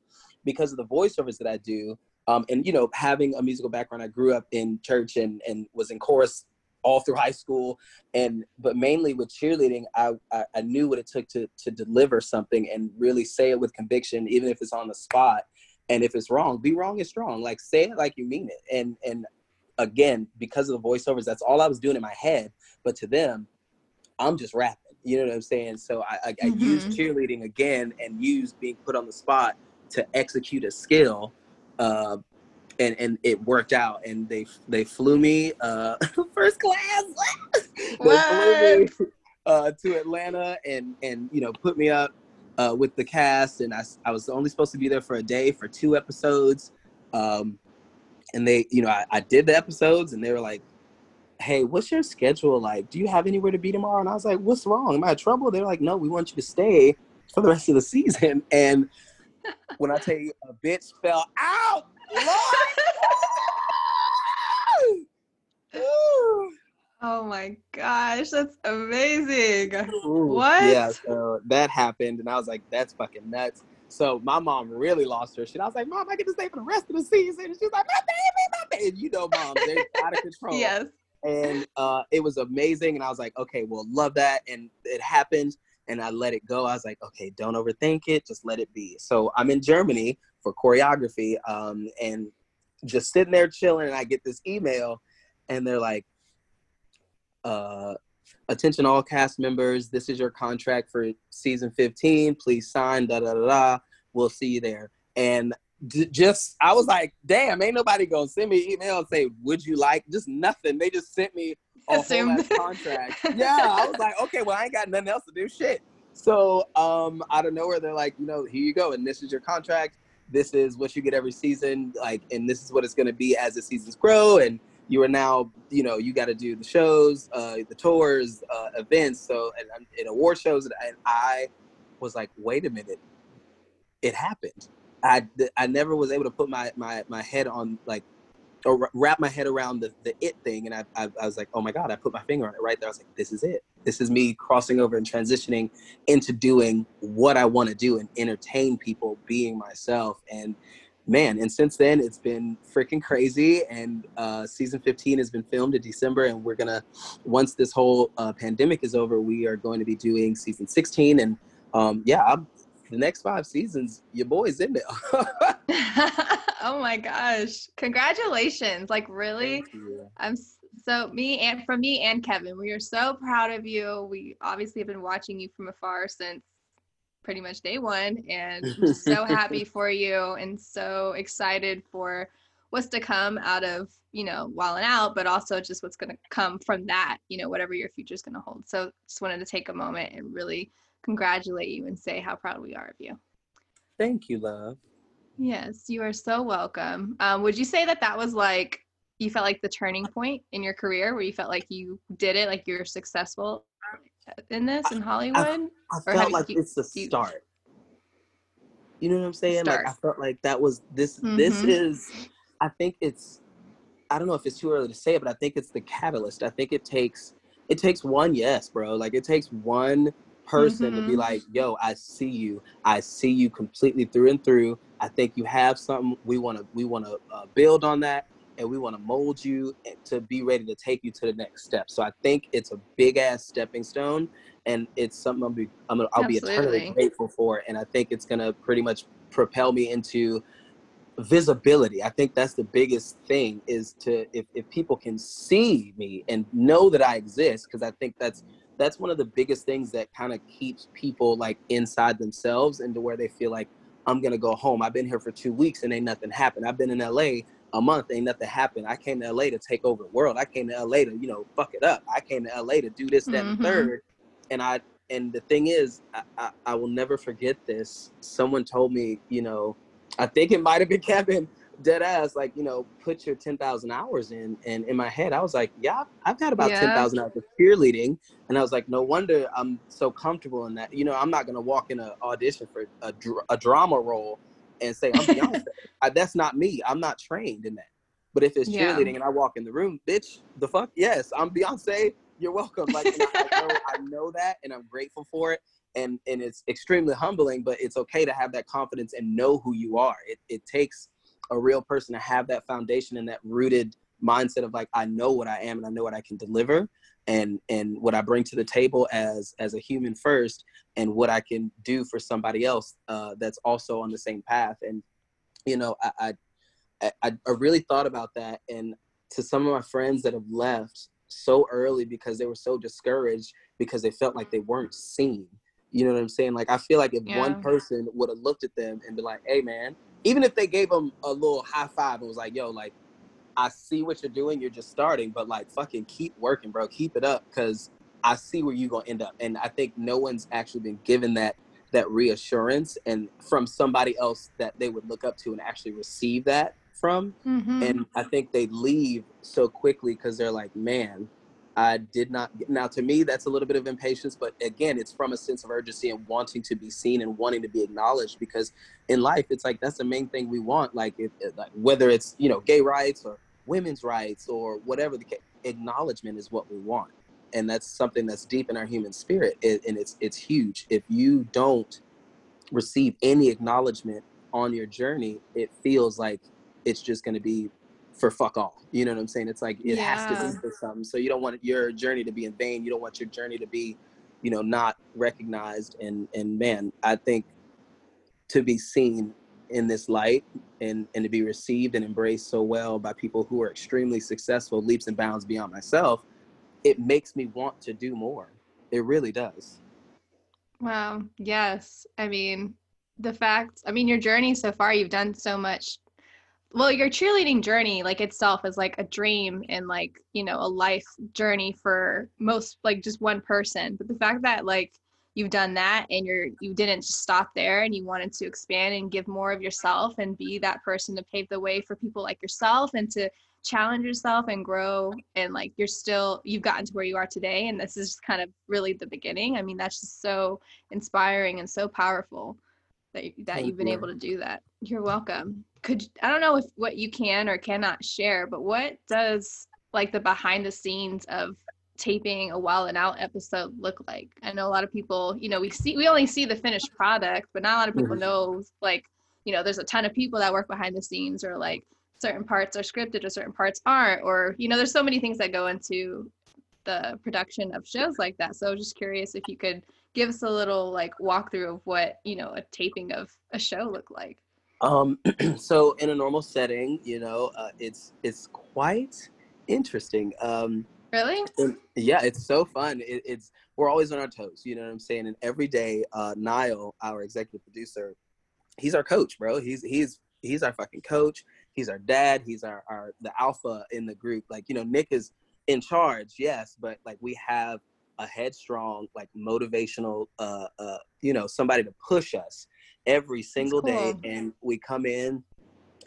because of the voiceovers that I do, um, and, you know, having a musical background, I grew up in church and, and was in chorus all through high school. And but mainly with cheerleading I, I, I knew what it took to to deliver something and really say it with conviction even if it's on the spot. And if it's wrong be wrong is strong. Like say it like you mean it. And and again because of the voiceovers that's all i was doing in my head. But to them i'm just rapping. You know what i'm saying? So i, I, mm-hmm. I used cheerleading again and used being put on the spot to execute a skill uh, and and it worked out and they they flew me uh first class. They flew me uh to atlanta and and you know put me up uh with the cast and i, I was only supposed to be there for a day for two episodes um and they you know I, I did the episodes and they were like hey what's your schedule like? Do you have anywhere to be tomorrow? And i was like what's wrong? Am i in trouble? They're like no we want you to stay for the rest of the season. And when i tell you a bitch fell out oh my gosh, that's amazing. Ooh, what? Yeah, so that happened, and I was like, that's fucking nuts. So my mom really lost her shit. I was like, Mom, I get to stay for the rest of the season. And she's like, My baby, my baby. You know, mom, they're out of control. Yes. And uh, it was amazing. And I was like, okay, well, love that. And it happened. And I let it go. I was like, okay, don't overthink it. Just let it be. So I'm in Germany for choreography um, and just sitting there chilling and i get this email and they're like uh, attention all cast members this is your contract for season 15 please sign da da da da we'll see you there and d- just i was like damn ain't nobody gonna send me an email and say would you like just nothing they just sent me a Assume. whole contract yeah i was like okay well i ain't got nothing else to do shit so um out of nowhere they're like you know here you go and this is your contract this is what you get every season, like, and this is what it's going to be as the seasons grow. And you are now, you know, you got to do the shows, uh, the tours, uh, events, so and, and award shows. And I was like, wait a minute, it happened. I, I never was able to put my, my, my head on like or wrap my head around the, the it thing and I, I, I was like oh my god i put my finger on it right there i was like this is it. This is me crossing over and transitioning into doing what i want to do and entertain people being myself. And man and since then it's been freaking crazy and uh, season 15 has been filmed in december and we're gonna once this whole uh, pandemic is over we are going to be doing season 16 and um, yeah I'm, the next five seasons your boy's in there. Oh my gosh. Congratulations. Like really? I'm so me and from me and kevin we are so proud of you. We obviously have been watching you from afar since pretty much day one and I'm so happy for you and so excited for what's to come out of you know Wild 'N Out but also just what's going to come from that you know whatever your future is going to hold. So just wanted to take a moment and really congratulate you and say how proud we are of you thank you love yes you are so welcome um, would you say that that was like you felt like the turning point in your career where you felt like you did it like you're successful in this in Hollywood? I, I felt like you, it's the you, start. You know what I'm saying? Start. Like I felt like that was this. Mm-hmm. This is. I think it's. I don't know if it's too early to say it, but I think it's the catalyst. I think it takes. It takes one yes, bro. Like it takes one person mm-hmm. to be mm-hmm. like, "Yo, I see you. I see you completely through and through. I think you have something. We want to. We want to uh, build on that and we want to mold you to be ready to take you to the next step. So I think it's a big ass stepping stone, and it's something I'll be I'm gonna, I'll Absolutely. be eternally grateful for. And I think it's gonna pretty much propel me into visibility. I think that's the biggest thing is to if, if people can see me and know that I exist, because I think that's that's one of the biggest things that kind of keeps people like inside themselves and to where they feel like I'm gonna go home. I've been here for two weeks and ain't nothing happened. I've been in LA a month, ain't nothing happened. I came to LA to take over the world. I came to LA to, you know, fuck it up. I came to LA to do this, that, mm-hmm. and third. And I and the thing is, I, I, I will never forget this. Someone told me, you know, I think it might have been Kevin, dead ass, like, you know, put your 10,000 hours in. And in my head, I was like, yeah, I've got about yeah. 10,000 hours of cheerleading. And I was like, no wonder I'm so comfortable in that. You know, I'm not going to walk in an audition for a, a drama role and say I'm Beyonce. I, that's not me. I'm not trained in that. But if it's yeah. cheerleading and I walk in the room, bitch, the fuck, yes, I'm Beyonce. You're welcome. Like I, I, know, I know that, and I'm grateful for it. And and it's extremely humbling. But it's okay to have that confidence and know who you are. It it takes a real person to have that foundation and that rooted mindset of like I know what I am and I know what I can deliver and and what I bring to the table as as a human first, and what I can do for somebody else uh, that's also on the same path. And you know, I, I I really thought about that, and to some of my friends that have left so early because they were so discouraged because they felt like they weren't seen. You know what I'm saying? Like I feel like if yeah. one person would have looked at them and be like, "Hey, man," even if they gave them a little high five and was like, "Yo, like I see what you're doing. You're just starting, but like fucking keep working, bro. Keep it up because I see where you're gonna end up. And I think no one's actually been given that that reassurance and from somebody else that they would look up to and actually receive that from. Mm-hmm. And I think they leave so quickly because they're like, man, I did not. Now, to me, that's a little bit of impatience, but again, it's from a sense of urgency and wanting to be seen and wanting to be acknowledged. Because in life, it's like that's the main thing we want. Like, like whether it's you know gay rights or women's rights or whatever the acknowledgement is what we want and that's something that's deep in our human spirit it, and it's it's huge if you don't receive any acknowledgement on your journey it feels like it's just going to be for fuck all you know what i'm saying? It's like it yeah. has to be for something. So you don't want your journey to be in vain. You don't want your journey to be you know not recognized. And and man i think to be seen in this light and and to be received and embraced so well by people who are extremely successful leaps and bounds beyond myself it makes me want to do more. It really does. Wow yes. I mean the fact i mean your journey so far you've done so much well your cheerleading journey like itself is like a dream and like you know a life journey for most like just one person. But the fact that like you've done that and you're you didn't just stop there and you wanted to expand and give more of yourself and be that person to pave the way for people like yourself and to challenge yourself and grow and like you're still you've gotten to where you are today and this is just kind of really the beginning. I mean that's just so inspiring and so powerful that, that you've been able to do that. You're welcome could I don't know if what you can or cannot share, but what does like the behind the scenes of taping a Wild N' Out episode look like? I know a lot of people, you know, we see we only see the finished product, but not a lot of people mm-hmm. know like, you know, there's a ton of people that work behind the scenes or like certain parts are scripted or certain parts aren't or you know, there's so many things that go into the production of shows like that. So I was just curious if you could give us a little like walkthrough of what, you know, a taping of a show look like. Um, so in a normal setting, you know, uh, it's it's quite interesting. Um, really? yeah, it's so fun. It, it's we're always on our toes. You know what I'm saying? And every day, uh, Niall, our executive producer, he's our coach, bro. He's he's he's our fucking coach. He's our dad. He's our our the alpha in the group. Like you know, Nick is in charge, yes, but like we have a headstrong, like motivational, uh, uh, you know, somebody to push us every single cool. day. And we come in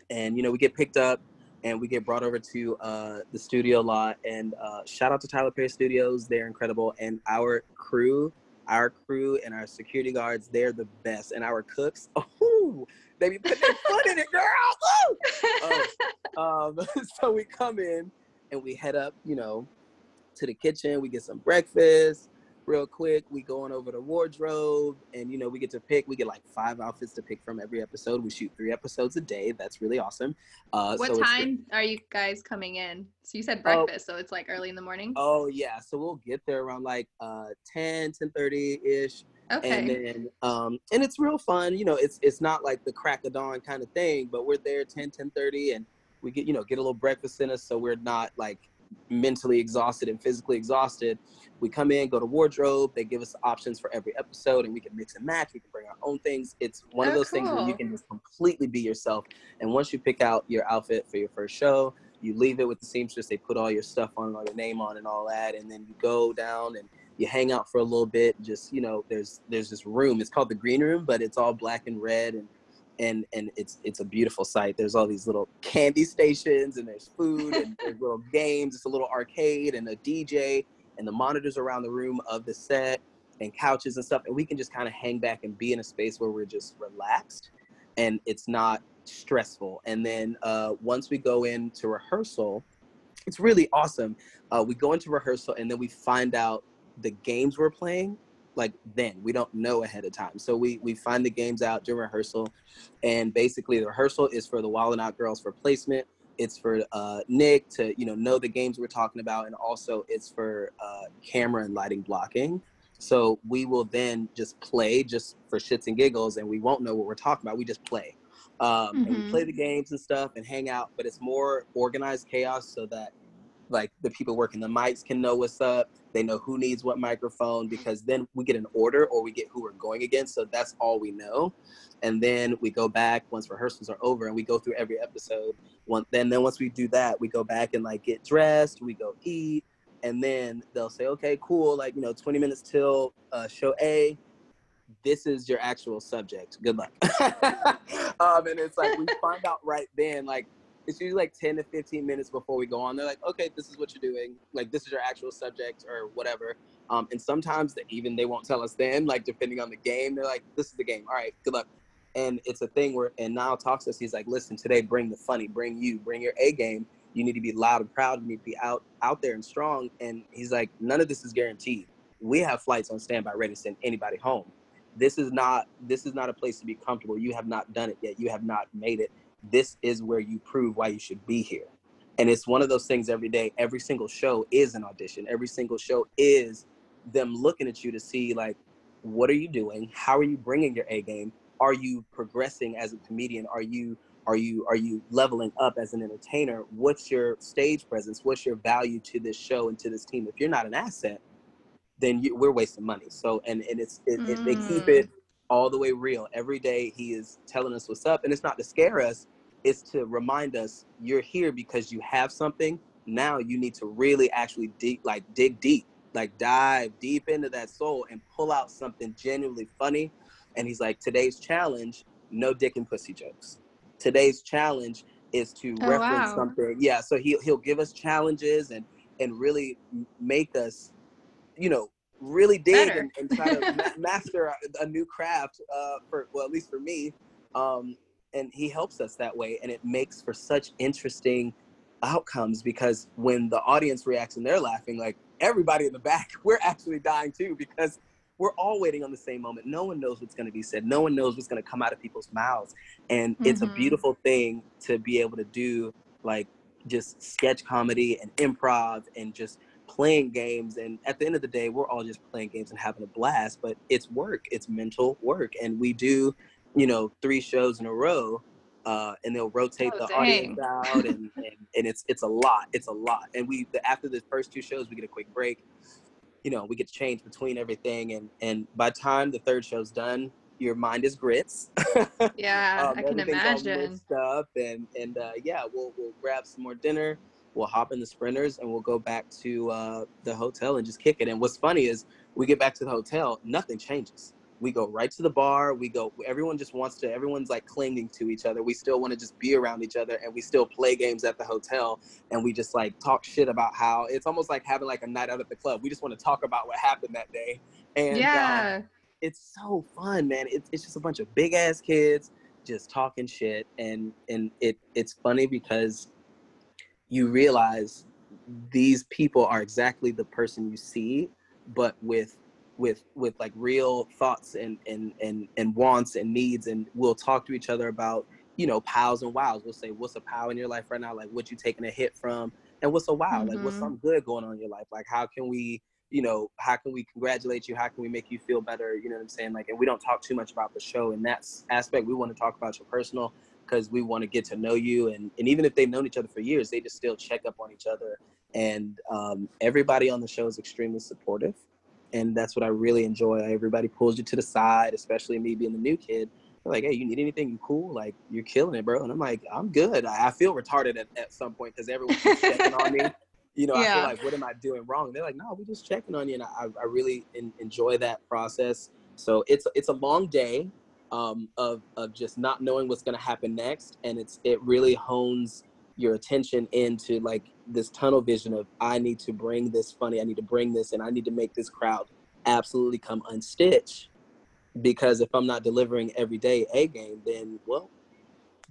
and, you know, we get picked up and we get brought over to uh, the studio lot. And uh, shout out to Tyler Perry Studios. They're incredible. And our crew, our crew and our security guards, they're the best. And our cooks, oh, they be putting their foot in it, girl. um, um, so we come in and we head up, you know, to the kitchen. We get some breakfast real quick. We going over the wardrobe, and you know we get to pick. We get like five outfits to pick from every episode. We shoot three episodes a day. That's really awesome. Uh, what so time are you guys coming in? So you said oh. breakfast, oh, so it's like early in the morning. Oh yeah, so we'll get there around like uh 10, 10 30 ish. Okay. And then um and it's real fun. You know, it's it's not like the crack of dawn kind of thing, but we're there 10, 10 30 and we get you know get a little breakfast in us so we're not like mentally exhausted and physically exhausted. We come in, go to wardrobe. They give us options for every episode, and we can mix and match. We can bring our own things. It's one oh, of those cool. things where you can just completely be yourself. And once you pick out your outfit for your first show, you leave it with the seamstress. They put all your stuff on, all your name on, and all that, and then you go down and you hang out for a little bit. Just you know, there's there's this room. It's called the green room, but it's all black and red and and and it's it's a beautiful site. There's all these little candy stations and there's food and there's little games. It's a little arcade and a DJ and the monitors around the room of the set and couches and stuff. And we can just kind of hang back and be in a space where we're just relaxed and it's not stressful. And then uh, once we go into rehearsal, it's really awesome. Uh, we go into rehearsal and then we find out the games we're playing like then we don't know ahead of time so we we find the games out during rehearsal and basically the rehearsal is for the Wild N' Out girls for placement it's for uh, nick to you know know the games we're talking about and also it's for uh, camera and lighting blocking so we will then just play just for shits and giggles and we won't know what we're talking about we just play um, mm-hmm. and we mm-hmm. play the games and stuff and hang out but it's more organized chaos so that like the people working the mics can know what's up. They know who needs what microphone because then we get an order or we get who we're going against. So that's all we know. And then we go back once rehearsals are over and we go through every episode. One then then once we do that, we go back and like get dressed, we go eat, and then they'll say, okay, cool, like you know, 20 minutes till uh, show A. This is your actual subject. Good luck. um, and it's like we find out right then, like it's usually like 10 to 15 minutes before we go on. They're like, okay, this is what you're doing. Like, this is your actual subject or whatever. Um, and sometimes they, even they won't tell us then, like, depending on the game, they're like, this is the game. All right, good luck. And it's a thing where, and Niall talks to us. He's like, listen, today, bring the funny, bring you, bring your A game. You need to be loud and proud. You need to be out, out there and strong. And he's like, none of this is guaranteed. We have flights on standby ready to send anybody home. This is not, this is not a place to be comfortable. You have not done it yet. You have not made it this is where you prove why you should be here. And it's one of those things every day. Every single show is an audition. Every single show is them looking at you to see like, what are you doing? How are you bringing your A game? Are you progressing as a comedian? Are you are you are you leveling up as an entertainer? What's your stage presence? What's your value to this show and to this team? If you're not an asset, then you, we're wasting money. So and and it's it, mm. it, they keep it mm all the way real. Every day he is telling us what's up. And it's not to scare us, it's to remind us you're here because you have something. Now you need to really actually deep like dig deep, like dive deep into that soul and pull out something genuinely funny. And he's like, today's challenge, no dick and pussy jokes. Today's challenge is to oh, reference wow. something. Yeah, so he he'll give us challenges and and really make us, you know, really dig and, and, try to ma- master a, a, new craft uh, for well at least for me um, and he helps us that way and it makes for such interesting outcomes because when the audience reacts and they're laughing like everybody in the back we're actually dying too because we're all waiting on the same moment no one knows what's going to be said no one knows what's going to come out of people's mouths and mm-hmm. it's a mm-hmm. beautiful thing to be able to do like just sketch comedy and improv and just playing games and at the end of the day we're all just playing games and having a blast but it's work it's mental work and we do you know three shows in a row uh, and they'll rotate oh, the dang. audience out and, and, and it's it's a lot it's a lot and we after the first two shows we get a quick break you know we get to change between everything and and by the time the third show's done your mind is grits yeah um, i can imagine stuff and and uh, yeah we'll we'll grab some more dinner we'll hop in the sprinters and we'll go back to uh, the hotel and just kick it. And what's funny is we get back to the hotel nothing changes. We go right to the bar we go everyone just wants to everyone's like clinging to each other. We still want to just be around each other and we still play games at the hotel and we just like talk shit about how it's almost like having like a night out at the club. We just want to talk about what happened that day. And yeah. um, it's so fun man. It's, it's just a bunch of big ass kids just talking shit. And and it it's funny because you realize these people are exactly the person you see but with with with like real thoughts and and and and wants and needs and we'll talk to each other about you know pows and wows we'll say what's a pow in your life right now? Like what you taking a hit from? And what's a wow? Mm-hmm. like what's mm-hmm. something good going on in your life? Like how can we you know how can we congratulate you? How can we make you feel better? You know what i'm saying? Like and we don't talk too much about the show in that aspect. We want to talk about your personal because we want to get to know you and, and even if they've known each other for years they just still check up on each other and um, everybody on the show is extremely supportive and that's what I really enjoy. Everybody pulls you to the side, especially me being the new kid. They're like, hey, you need anything? You cool? Like you're killing it, bro. And I'm like, I'm good. I, I feel retarded at, at some point because everyone's checking on me. You know, yeah. I feel like, what am I doing wrong? they're like, no, we're just checking on you, and I, I really in, enjoy that process. So it's it's a long day um, of of just not knowing what's going to happen next, and it's it really hones your attention into like this tunnel vision of I need to bring this funny, I need to bring this, and I need to make this crowd absolutely come unstitch. Because if I'm not delivering every day a game, then well,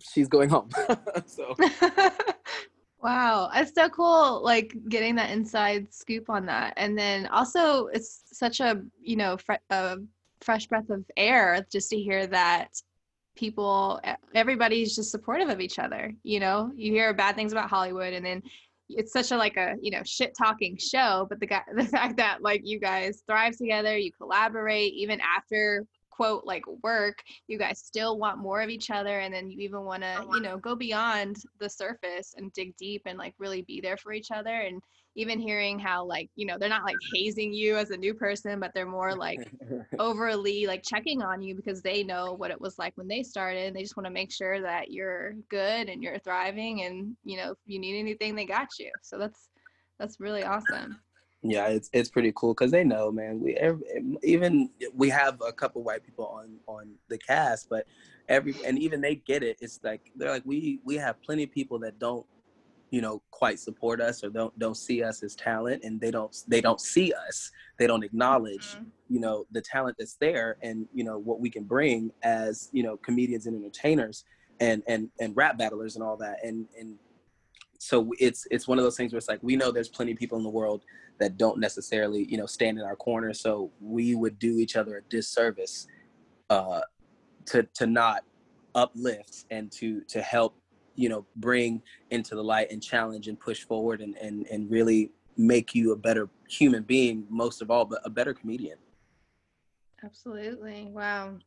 she's going home. so Wow, it's so cool like getting that inside scoop on that. And then also it's such a, you know, fre- a fresh breath of air just to hear that people everybody's just supportive of each other you know? You hear bad things about hollywood and then it's such a like a you know shit talking show but the guy the fact that like you guys thrive together you collaborate even after quote like work you guys still want more of each other and then you even want to you know go beyond the surface and dig deep and like really be there for each other and even hearing how like you know they're not like hazing you as a new person but they're more like overly like checking on you because they know what it was like when they started and they just want to make sure that you're good and you're thriving and you know if you need anything they got you. So that's that's really awesome yeah it's it's pretty cool because they know man. We every, even we have a couple white people on on the cast but every and even they get it. It's like they're like we we have plenty of people that don't you know quite support us or don't don't see us as talent and they don't they don't see us. They don't acknowledge mm-hmm. you know the talent that's there and you know what we can bring as you know comedians and entertainers and and and rap battlers and all that. And and so it's it's one of those things where it's like we know there's plenty of people in the world that don't necessarily you know stand in our corner so we would do each other a disservice uh to to not uplift and to to help you know bring into the light and challenge and push forward and and, and really make you a better human being most of all but a better comedian. Absolutely. Wow.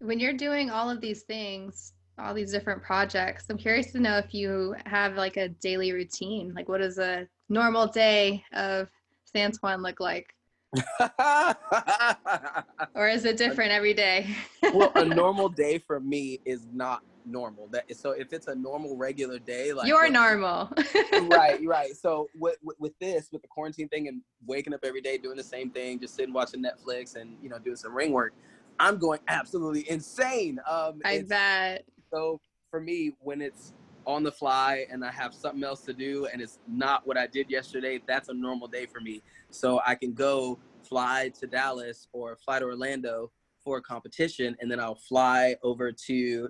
When you're doing all of these things all these different projects i'm curious to know if you have like a daily routine like what does a normal day of Santwon look like or is it different every day well a normal day for me is not normal. That so if it's a normal regular day, like you're normal. right, right. So with, with, with this, with the quarantine thing, and waking up every day doing the same thing, just sitting watching Netflix and you know doing some ring work, I'm going absolutely insane. Um, I bet. So for me, when it's on the fly and I have something else to do and it's not what I did yesterday, that's a normal day for me. So I can go fly to Dallas or fly to Orlando for a competition and then I'll fly over to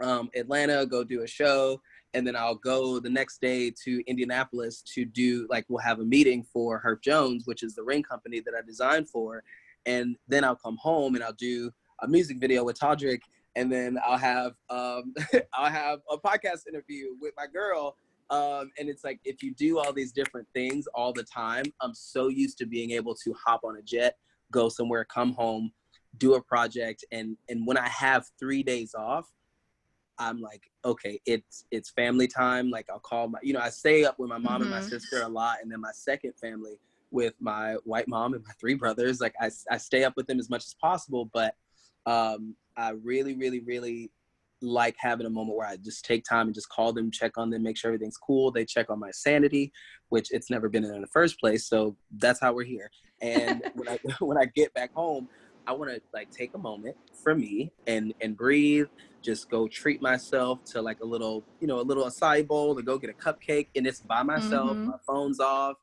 um, Atlanta, go do a show, and then I'll go the next day to Indianapolis to do like we'll have a meeting for Herff Jones, which is the ring company that I designed for, and then I'll come home and I'll do a music video with Todrick, and then I'll have um, I'll have a podcast interview with my girl. Um, and it's like if you do all these different things all the time, I'm so used to being able to hop on a jet, go somewhere, come home, do a project, and and when I have three days off, I'm like, okay, it's it's family time. Like I'll call my, you know, I stay up with my mom mm-hmm. and my mm-hmm. sister a lot, and then my second family with my white mom and my three brothers. Like I, I stay up with them as much as possible, but um, I really, really, really like having a moment where I just take time and just call them, check on them, make sure everything's cool. They check on my sanity, which it's never been in, in the first place. So that's how we're here. And when I when I get back home, I want to like take a moment for me and and breathe just go treat myself to like a little, you know, a little acai bowl to go get a cupcake and it's by myself, mm-hmm. my phone's off.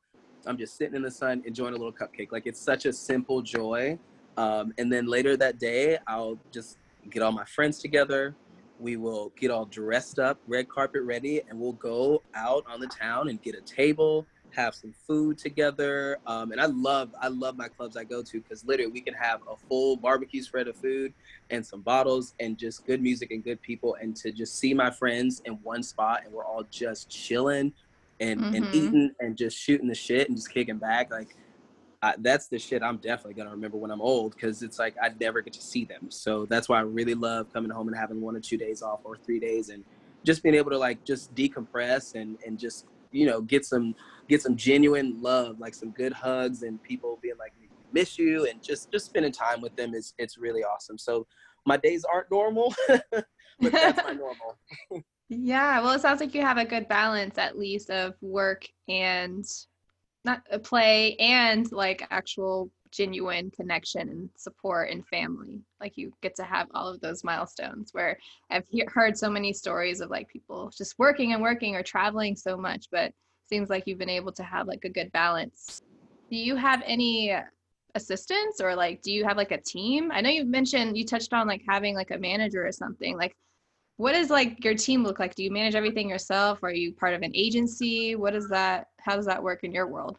I'm just sitting in the sun enjoying a little cupcake. Like it's such a simple joy. Um, and then later that day, I'll just get all my friends together. We will get all dressed up, red carpet ready, and we'll go out on the town and get a table, have some food together. Um, and I love I love my clubs I go to because literally we can have a full barbecue spread of food and some bottles and just good music and good people and to just see my friends in one spot and we're all just chilling and mm-hmm. and eating and just shooting the shit and just kicking back like I, that's the shit I'm definitely gonna remember when I'm old because it's like I never get to see them. So that's why I really love coming home and having one or two days off or three days and just being able to like just decompress and and just you know get some get some genuine love, like some good hugs and people being like, miss you and just just spending time with them is it's really awesome. So my days aren't normal, but that's my normal. yeah, well, it sounds like you have a good balance at least of work and not a play and like actual genuine connection and support and family. Like you get to have all of those milestones where I've he- heard so many stories of like people just working and working or traveling so much, but seems like you've been able to have like a good balance. Do you have any assistants or like do you have like a team? I know you mentioned you touched on like having like a manager or something. Like what does like your team look like? Do you manage everything yourself? Are you part of an agency? What is that? How does that work in your world?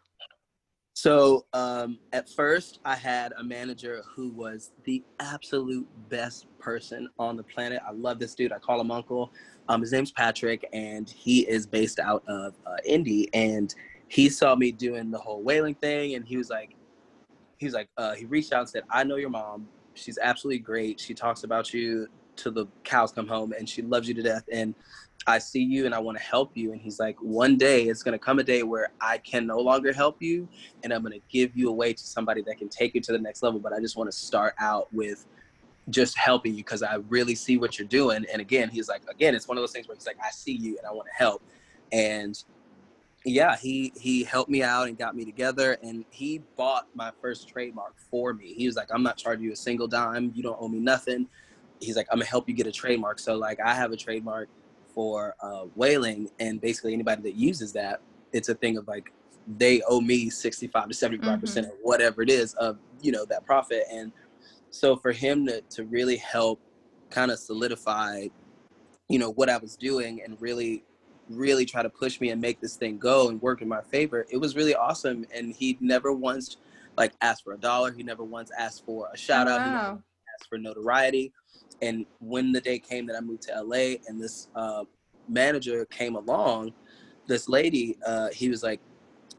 So um, at first, I had a manager who was the absolute best person on the planet. I love this dude. I call him Uncle. Um, his name's Patrick, and he is based out of uh, Indy. And he saw me doing the whole whaling thing, and he was like, he was like, uh, he reached out and said, "I know your mom. She's absolutely great. She talks about you to the cows come home, and she loves you to death. And I see you and I want to help you. And he's like, one day it's going to come a day where I can no longer help you and I'm going to give you away to somebody that can take you to the next level. But I just want to start out with just helping you because I really see what you're doing. And again, he's like, again, it's one of those things where he's like, I see you and I want to help. And yeah, he he helped me out and got me together and he bought my first trademark for me. He was like, I'm not charging you a single dime. You don't owe me nothing. He's like, I'm gonna help you get a trademark. So like I have a trademark for uh, whaling, and basically anybody that uses that, it's a thing of like they owe me 65 to 75 mm-hmm. percent of whatever it is of you know that profit. And so for him to to really help kind of solidify, you know, what I was doing and really really try to push me and make this thing go and work in my favor it was really awesome and he never once like asked for a dollar he never once asked for a shout out wow. he never asked for notoriety and when the day came that I moved to LA and this uh, manager came along, this lady, uh, he was like,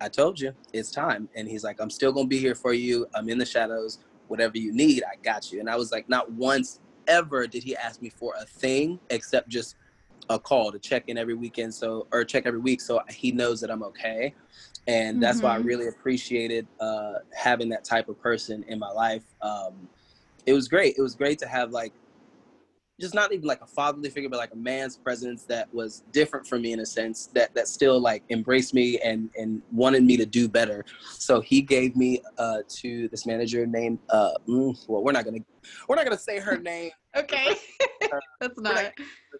I told you, it's time. And he's like, I'm still going to be here for you. I'm in the shadows. Whatever you need, I got you. And I was like, not once ever did he ask me for a thing except just a call to check in every weekend. So, or check every week. So he knows that I'm okay. And that's mm-hmm. why I mm-hmm. really appreciated uh, having that type of person in my life. Um, it was great. It was great to have like just not even like a fatherly figure, but like a man's presence that was different from me in a sense that that still like embraced me and and wanted me to do better. So he gave me uh, to this manager named uh, mm, well, we're not gonna we're not gonna say her name. okay, that's not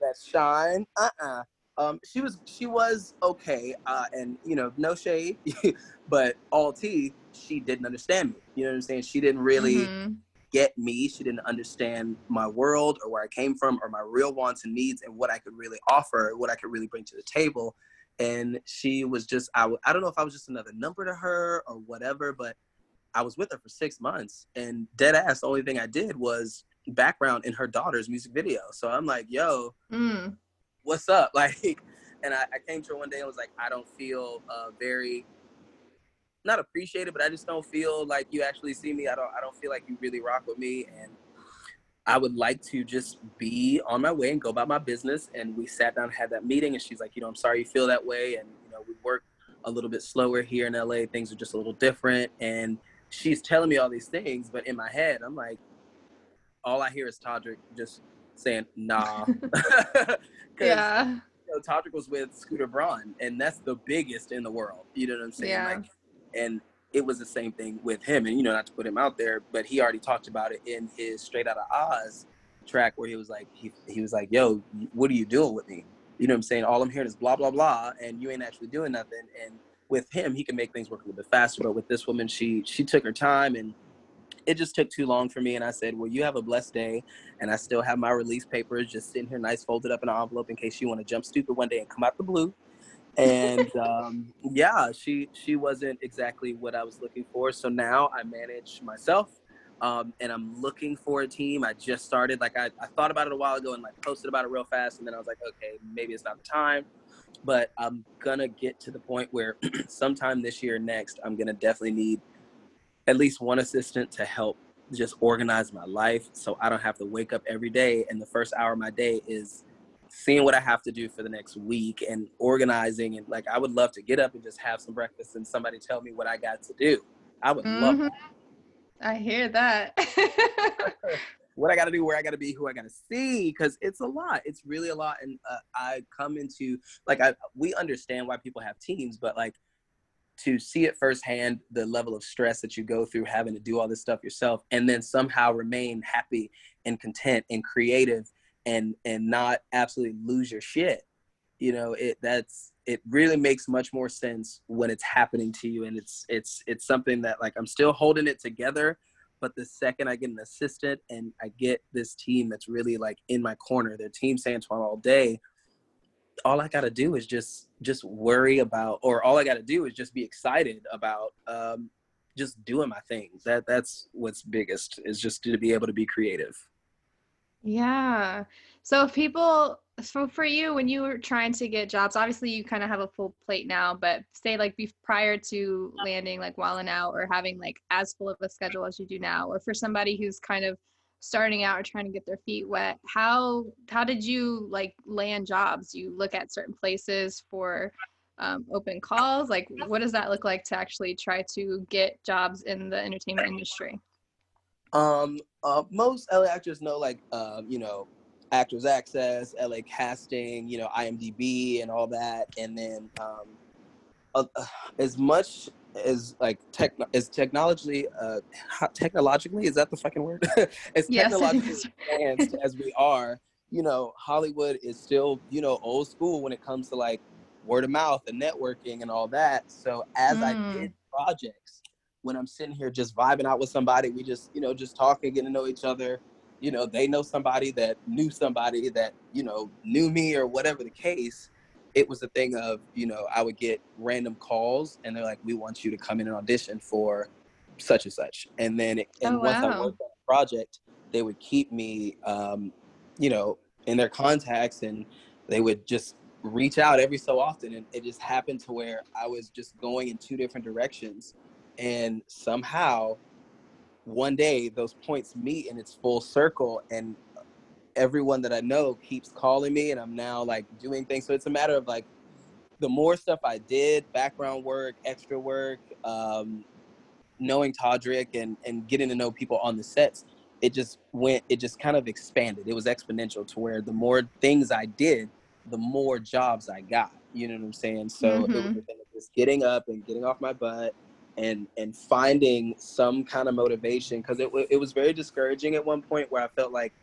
that shine. Uh uh-uh. uh Um, she was she was okay, uh, and you know, no shade, but all tea, she didn't understand me. You know what I'm saying? She didn't really. Mm-hmm get me. She didn't understand my world or where I came from or my real wants and needs and what I could really offer, what I could really bring to the table. And she was just, I, I don't know if I was just another number to her or whatever, but I was with her for six months and dead ass, the only thing I did was background in her daughter's music video. So I'm like, yo, mm. what's up? Like, and I, I, came to her one day and was like, I don't feel uh, very not appreciated, but I just don't feel like you actually see me. I don't I don't feel like you really rock with me and I would like to just be on my way and go about my business. And we sat down, had that meeting, and she's like, you know, I'm sorry you feel that way. And, you know, we work a little bit slower here in LA. Things are just a little different. And she's telling me all these things, but in my head, I'm like, all I hear is Todrick just saying, nah. yeah. You know, Todrick was with Scooter Braun, and that's the biggest in the world. You know what I'm saying? Yeah. Like, and it was the same thing with him. And you know, not to put him out there, but he already talked about it in his Straight Outta Oz track where he was like, he, he was like, "Yo, what are you doing with me?" You know what I'm saying? All I'm hearing is blah blah blah, and you ain't actually doing nothing. And with him, he can make things work a little bit faster. But with this woman, she she took her time and it just took too long for me. And I said, Well, you have a blessed day. And I still have my release papers just sitting here nice, folded up in an envelope in case you want to jump stupid one day and come out the blue and um, yeah, she she wasn't exactly what I was looking for. So now I manage myself, um, and I'm looking for a team. I just started. Like I, I thought about it a while ago and like posted about it real fast, and then I was like, okay, maybe it's not the time. But I'm gonna get to the point where sometime this year, next, I'm gonna definitely need at least one assistant to help just organize my life, so I don't have to wake up every day and the first hour of my day is seeing what I have to do for the next week and organizing and like I would love to get up and just have some breakfast and somebody tell me what I got to do. I would mm-hmm. love that. I hear that. what I got to do, where I got to be, who I got to see, because it's a lot. It's really a lot, and uh, I come into like I we understand why people have teams, but like to see it firsthand, the level of stress that you go through having to do all this stuff yourself, and then somehow remain happy and content and creative and and not absolutely lose your shit. You know it that's it really makes much more sense when it's happening to you and it's it's it's something that like i'm still holding it together but the second i get an assistant and i get this team that's really like in my corner their team Santwon all day all i got to do is just just worry about or all i got to do is just be excited about um just doing my thing. That that's what's biggest is just to be able to be creative yeah. So if people so for you when you were trying to get jobs, obviously you kind of have a full plate now, but say like be, prior to landing like Wild N' Out or having like as full of a schedule as you do now, or for somebody who's kind of starting out or trying to get their feet wet, how how did you like land jobs? You look at certain places for um, open calls. Like what does that look like to actually try to get jobs in the entertainment industry? Um, uh, most LA actors know like uh, you know Actors Access, LA Casting, you know IMDb and all that, and then um, uh, as much as like tech as technologically uh technologically is that the fucking word as yes. technologically advanced as we are you know hollywood is still you know old school when it comes to like word of mouth and networking and all that so as mm. i did projects when I'm sitting here just vibing out with somebody, we just, you know, just talking, getting to know each other. You know, they know somebody that knew somebody that, you know, knew me or whatever the case. It was a thing of, you know, I would get random calls and they're like, we want you to come in and audition for such and such. And then, it, and oh, once. I worked on a project, they would keep me, um, you know, in their contacts and they would just reach out every so often. And it just happened to where I was just going in two different directions and somehow one day those points meet and it's full circle and everyone that i know keeps calling me and i'm now like doing things. So it's a matter of like the more stuff i did background work extra work um, knowing todrick and and getting to know people on the sets it just went it just kind of expanded. It was exponential to where the more things i did the more jobs i got. You know what i'm saying? So mm-hmm. it was just getting up and getting off my butt and and finding some kind of motivation because it, it was very discouraging at one point where i felt like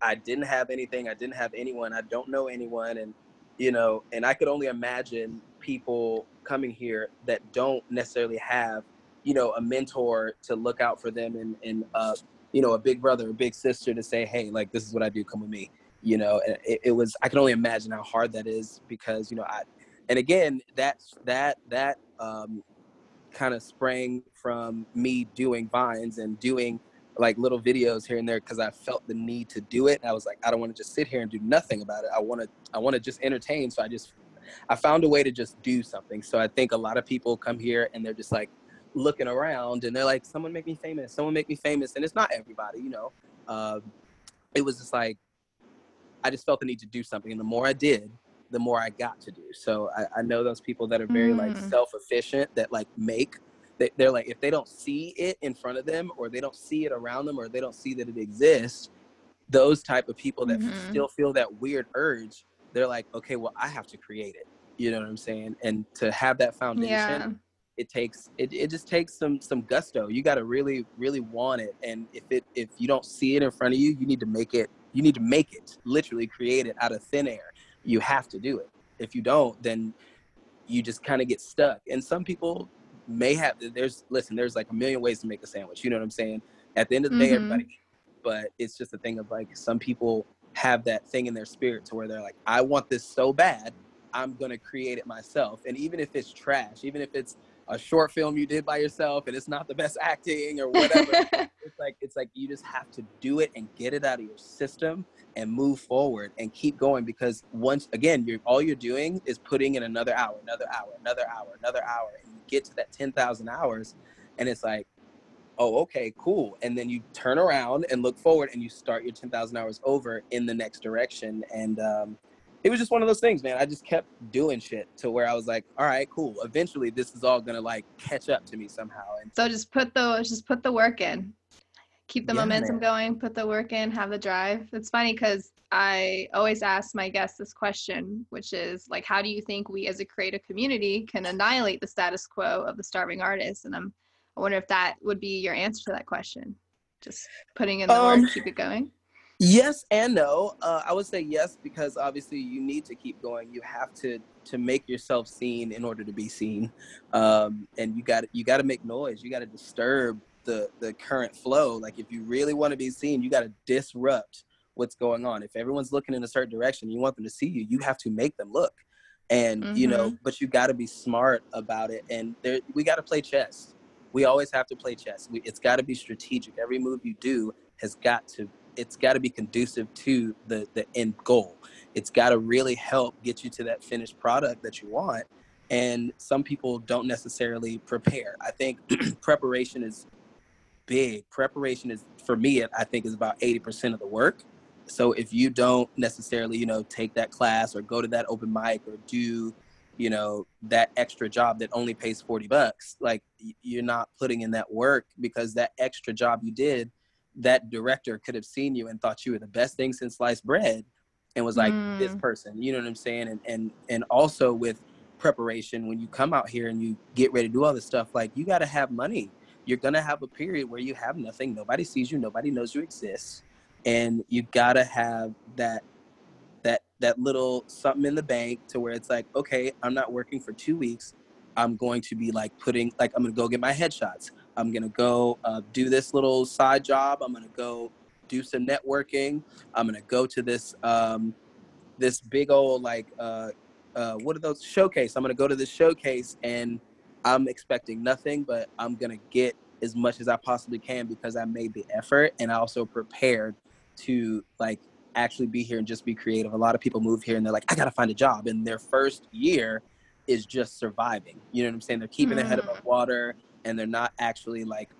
i didn't have anything i didn't have anyone i don't know anyone and you know and i could only imagine people coming here that don't necessarily have you know a mentor to look out for them and and uh, you know, a big brother, a big sister to say, hey, like this is what I do, come with me. You know, it, it was I can only imagine how hard that is because you know I, and again that's that that um, kind of sprang from me doing vines and doing like little videos here and there because I felt the need to do it. I was like, I don't want to just sit here and do nothing about it. I want to I want to just entertain. So I just I found a way to just do something. So I think a lot of people come here and they're just like looking around and they're like, someone make me famous, someone make me famous. And it's not everybody, you know. Um, it was just like, I just felt the need to do something. And the more I did, the more I got to do. So I, I know those people that are very mm. like self-efficient that like make they, they're like if they don't see it in front of them or they don't see it around them or they don't see that it exists those type of people that mm-hmm. still feel that weird urge they're like, okay, well, I have to create it. You know what I'm saying? And to have that foundation, yeah. it takes it, it just takes some some gusto. You got to really really want it. And if it if you don't see it in front of you, you need to make it. You need to make it. Literally create it out of thin air. You have to do it. If you don't, then you just kind of get stuck. And some people may have there's listen, there's like a million ways to make a sandwich. You know what I'm saying? At the end of the mm-hmm. day, everybody but it's just a thing of like some people have that thing in their spirit to where they're like, I want this so bad, I'm gonna create it myself. And even if it's trash, even if it's a short film you did by yourself and it's not the best acting or whatever, it's like it's like you just have to do it and get it out of your system and move forward and keep going because once again, you're all you're doing is putting in another hour, another hour, another hour, another hour, and you get to that ten thousand hours, and it's like oh, okay, cool. And then you turn around and look forward and you start your 10,000 hours over in the next direction. And um, it was just one of those things, man. I just kept doing shit to where I was like, all right, cool. Eventually this is all going to like catch up to me somehow. And so just put the, just put the work in. Keep the yeah, momentum man. going, put the work in, have the drive. It's funny because I always ask my guests this question, which is like, how do you think we as a creative community can annihilate the status quo of the starving artist? And I'm I wonder if that would be your answer to that question. Just putting in the um, work, keep it going. Yes and no. Uh, I would say yes because obviously you need to keep going. You have to to make yourself seen in order to be seen, um, and you got you got to make noise. You got to disturb the the current flow. Like if you really want to be seen, you got to disrupt what's going on. If everyone's looking in a certain direction, you want them to see you. You have to make them look, and mm-hmm. you know. Mm-hmm. But you got to be smart about it, and there we got to play chess we always have to play chess. We, it's got to be strategic. Every move you do has got to it's got to be conducive to the the end goal. It's got to really help get you to that finished product that you want. And some people don't necessarily prepare. I think preparation is big. Preparation is for me. I think is about eighty percent of the work. So if you don't necessarily, you know, take that class or go to that open mic or do you know that extra job that only pays 40 bucks like you're not putting in that work because that extra job you did that director could have seen you and thought you were the best thing since sliced bread and was like mm. this person you know what i'm saying and and and also with preparation when you come out here and you get ready to do all this stuff like you got to have money you're gonna have a period where you have nothing nobody sees you nobody knows you exist and you gotta have that that that little something in the bank to where it's like, okay, I'm not working for two weeks. I'm going to be like putting, like, I'm going to go get my headshots. I'm going to go uh, do this little side job. I'm going to go do some networking. I'm going to go to this, um, this big old, like, uh, uh, what are those showcase? I'm going to go to this showcase and I'm expecting nothing, but I'm going to get as much as I possibly can because I made the effort and I also prepared to like actually be here and just be creative. A lot of people move here and they're like, I gotta find a job. And their first year is just surviving. You know what I'm saying? They're keeping mm. their head above mm. water and they're not actually like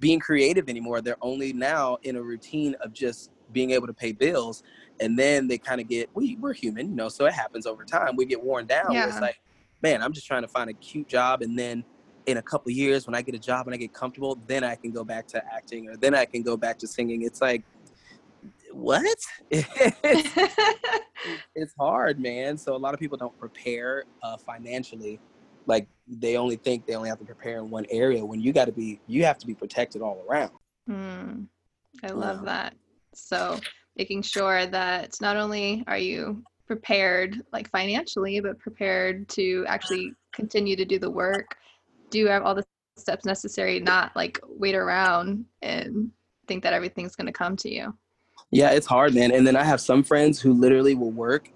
being creative anymore. They're only now in a routine of just being able to pay bills. And then they kind of get, we, we're human, you know, so it happens over time. We get worn down. Yeah. It's like, man, I'm just trying to find a cute job. And then in a couple years, when I get a job and I get comfortable, then I can go back to acting or then I can go back to singing. It's like, what? it's, hard, man. So a lot of people don't prepare uh, financially. Like they only think they only have to prepare in one area when you got to be, you have to be protected all around. Mm, I love that. So making sure that not only are you prepared like financially, but prepared to actually continue to do the work, do have all the steps necessary, not like wait around and think that everything's going to come to you. Yeah, it's hard, man. And then I have some friends who literally will work,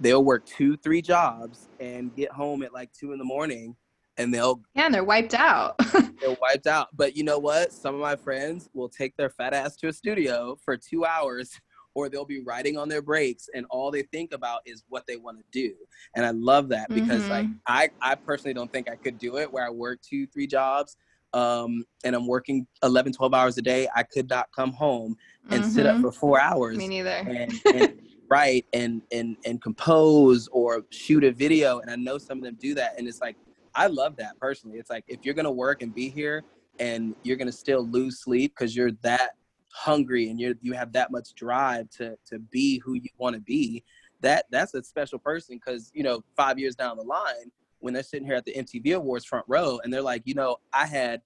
they'll work two, three jobs and get home at like two in the morning and they'll Yeah, and they're wiped out. they're wiped out. But you know what? Some of my friends will take their fat ass to a studio for two hours or they'll be riding on their brakes and all they think about is what they want to do. And I love that because mm-hmm. like I, I personally don't think I could do it where I work two, three jobs um, and I'm working 11, 12 hours a day. I could not come home and mm-hmm. sit up mm-hmm. for four hours. Me neither. And, and write and, and, and compose or shoot a video. And I know some of them do that. And it's like, I love that personally. It's like, if you're to work and be here and you're to still lose sleep because you're that hungry and you you have that much drive to to be who you want to be, that that's a special person because you know five years down the line when they're sitting here at the MTV Awards front row and they're like, you know, I had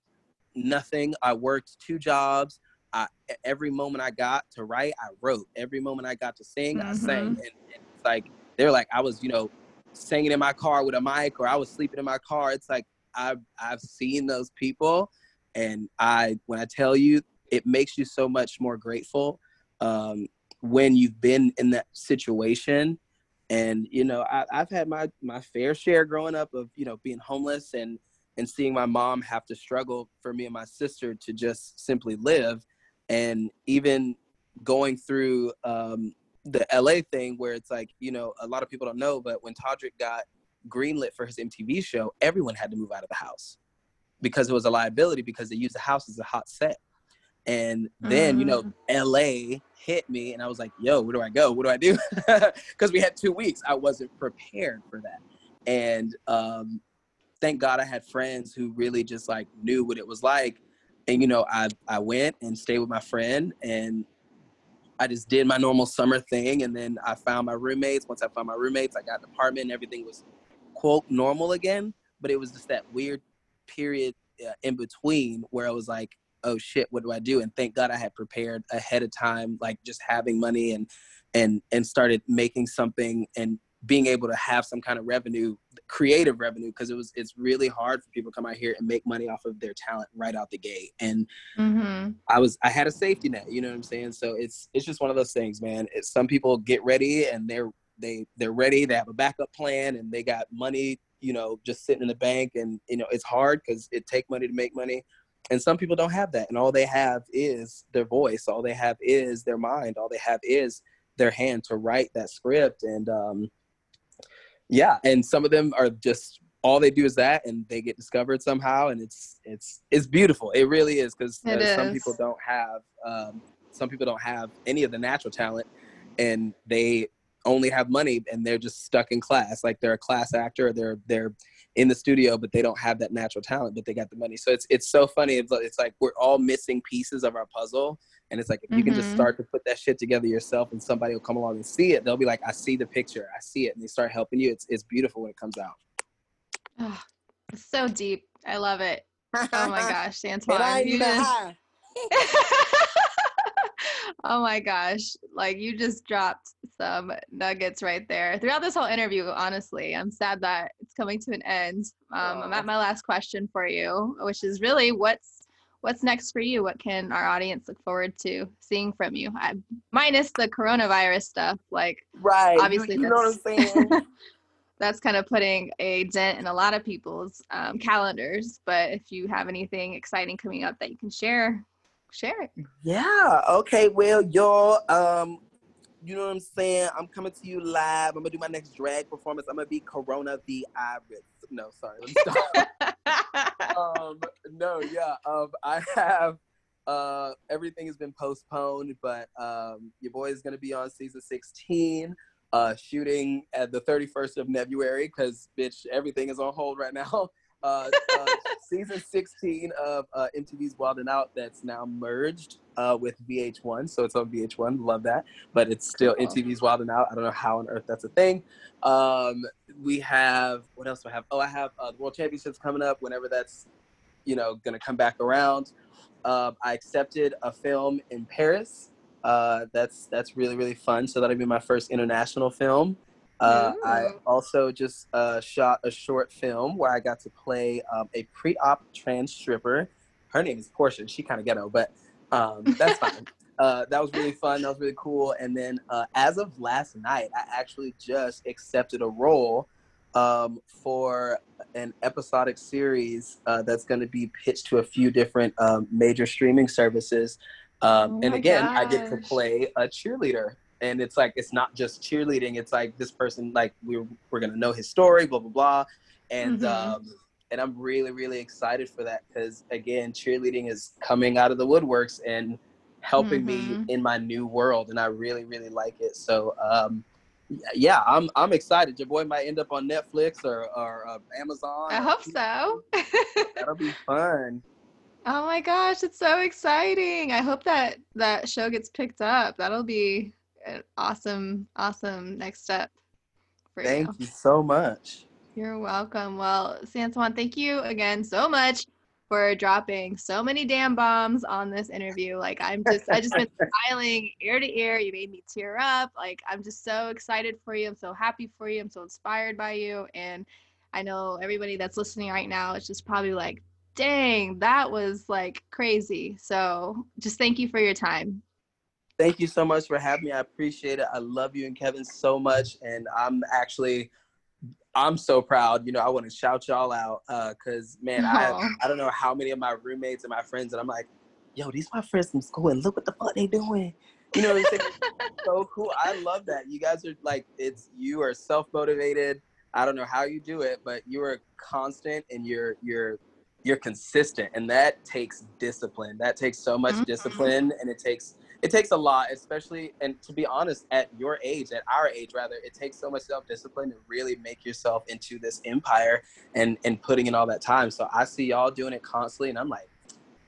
nothing. I worked two jobs. I, every moment I got to write, I wrote. Every moment I got to sing, mm-hmm. I sang. And, and it's like they're like I was, you know, singing in my car with a mic, or I was sleeping in my car. It's like I've I've seen those people, and I when I tell you it makes you so much more grateful um, when you've been in that situation and you know I, have had my my fair share growing up of you know being homeless and and seeing my mom have to struggle for me and my sister to just simply live and even going through um, the la thing where it's like you know a lot of people don't know but when todrick got greenlit for his mtv show everyone had to move out of the house because it was a liability because they used the house as a hot set and then, mm. you know, mm. LA hit me and I was like, yo, where do I go? What do I do? Because we had two weeks. I wasn't prepared for that. And um, thank God I had friends who really just like knew what it was like. And, you know, I, I went and stayed with my friend and I just did my normal summer thing. And then I found my roommates. Once I found my roommates, I got an apartment and everything was, quote, normal again. But it was just that weird period uh, in between where I was like, oh shit what do i do and thank god i had prepared ahead of time like just having money and and and started making something and being able to have some kind of revenue creative revenue because it was it's really hard for people to come out here and make money off of their talent right out the gate. And mm-hmm. i was i had a safety net you know what i'm saying? So it's it's just one of those things man. It's, some people get ready and they're they they're ready they have a backup plan and they got money you know just sitting in the bank and you know it's hard because it take money to make money. And some people don't have that. And all they have is their voice. All they have is their mind. All they have is their hand to write that script. And um, yeah and some of them are just all they do is that and they get discovered somehow and it's it's it's beautiful it really is because uh, some people don't have um, some people don't have any of the natural talent and they only have money and they're just stuck in class like they're a class actor or they're they're in the studio, but they don't have that natural talent, but they got the money. So it's it's so funny. It's, it's like we're all missing pieces of our puzzle, and it's like if you mm-hmm. can just mm-hmm. start to put that shit together yourself, and somebody will come along and see it, they'll be like, "I see the picture, I see it," and they start helping you. It's it's beautiful when it comes out. Oh, so deep. I love it. Oh my gosh, Santwon. you just... oh my gosh. Like you just dropped some nuggets right there. Throughout this whole interview, honestly, I'm sad that it's coming to an end. Um, I'm at my last question for you, which is really what's what's next for you? What can our audience look forward to seeing from you? I, minus the coronavirus stuff, like right. Obviously, you, you know what I'm saying. that's kind of putting a dent in a lot of people's um, calendars. But if you have anything exciting coming up that you can share, share it. Yeah. Okay. Well, y'all, um, you know what I'm saying? I'm coming to you live. I'm gonna do my next drag performance. I'm gonna be Corona the Iris. No, sorry. Let me stop. um, no, yeah. Um, I have uh everything has been postponed, but um, your boy is gonna be on season 16 uh, shooting at the 31st of February because bitch, everything is on hold right now. Uh, uh, season 16 of uh, MTV's Wild N' Out that's now merged uh, with VH1. So it's on VH1. Love that. But it's still. MTV's Wild N' Out. I don't know how on earth that's a thing. Um, we have, what else do I have? Oh, I have uh, the World Championships coming up whenever that's, you know, going to come back around. Uh, I accepted a film in Paris. Uh, that's that's really really fun. So that'll be my first international film. Uh, I also just uh, shot a short film where I got to play um, a pre-op trans stripper. Her name is Portia. She kind of ghetto, but Um, that's fine. Uh, that was really fun. That was really cool. And then uh, as of last night, I actually just accepted a role um, for an episodic series uh, that's going to be pitched to a few different um, major streaming services. Um, Oh and again, I get to play a cheerleader. And it's like it's not just cheerleading. It's like this person, like we're we're gonna know his story, blah blah blah, and Mhm. um, and I'm really really excited for that because again, cheerleading is coming out of the woodworks and helping me Mhm. in my new world, and I really really like it. So um, yeah, I'm I'm excited. Your boy might end up on Netflix or or uh, Amazon. I hope so. That'll be fun. oh my gosh, it's so exciting. I hope that that show gets picked up. That'll be an awesome, awesome next step for Thank you. you so much. You're welcome. Well, Santwon, thank you again so much for dropping so many damn bombs on this interview. Like I'm just I just been smiling ear to ear. You made me tear up. Like I'm just so excited for you. I'm so happy for you. I'm so inspired by you. And I know everybody that's listening right now is just probably like, dang, that was like crazy. So just thank you for your time. Thank you so much for having me. I appreciate it. I love you and Kevin so much, and I'm actually, I'm so proud. You know, I want to shout y'all out because man, I. I don't know how many of my roommates and my friends, and I'm like, yo, these my friends from school, and look what the fuck they doing. You know, I'm so cool. I love that. You guys are like, it's you are self motivated. I don't know how you do it, but you are constant and you're you're you're consistent, and that takes discipline. That takes so much Mhm. discipline, and it takes it takes a lot, especially and to be honest, at your age, at our age rather, it takes so much self discipline to really make yourself into this empire and and putting in all that time. So I see y'all doing it constantly, and I'm like,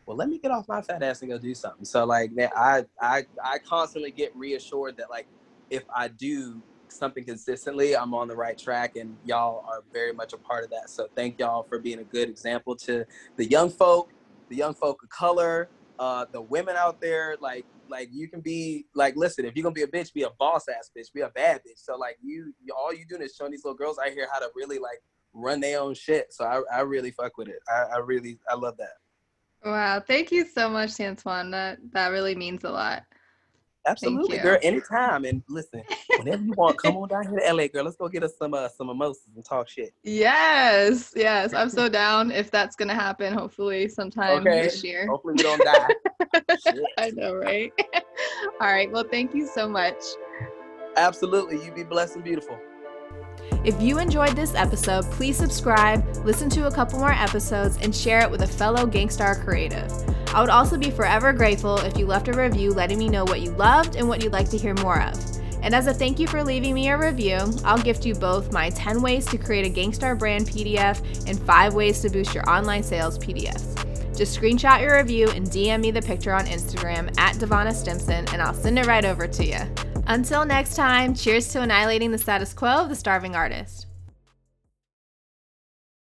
well, let me get off my fat ass and go do something. So like, man, I I I constantly get reassured that like if I do something consistently, I'm on the right track, and y'all are very much a part of that. So thank y'all for being a good example to the young folk, the young folk of color, uh, the women out there. Like like you can be like, listen, if you're gonna be a bitch, be a boss ass bitch, be a bad bitch. So like you, all you doing is showing these little girls out here how to really like run their own shit. So I, I really fuck with it. I, I really I love that. Wow, thank you so much, Santwon. That that really means a lot. Absolutely, you. girl. Anytime. And listen, whenever you want, come on down here to LA, girl. Let's go get us some uh, some mimosas and talk shit. Yes, yes, I'm so down if that's gonna happen. Hopefully, sometime Okay. this year. Hopefully we don't die. Shit. I know, right? All right. Well, thank you so much. Absolutely. You be blessed and beautiful. If you enjoyed this episode, please subscribe, listen to a couple more episodes, and share it with a fellow Gangstar creative. I would also be forever grateful if you left a review letting me know what you loved and what you'd like to hear more of. And as a thank you for leaving me a review, I'll gift you both my 10 ways to create a Gangstar brand PDF and 5 ways to boost your online sales PDFs. Just screenshot your review and DM me the picture on Instagram at Devona Stimpson, and I'll send it right over to you. Until next time, cheers to annihilating the status quo of the starving artist.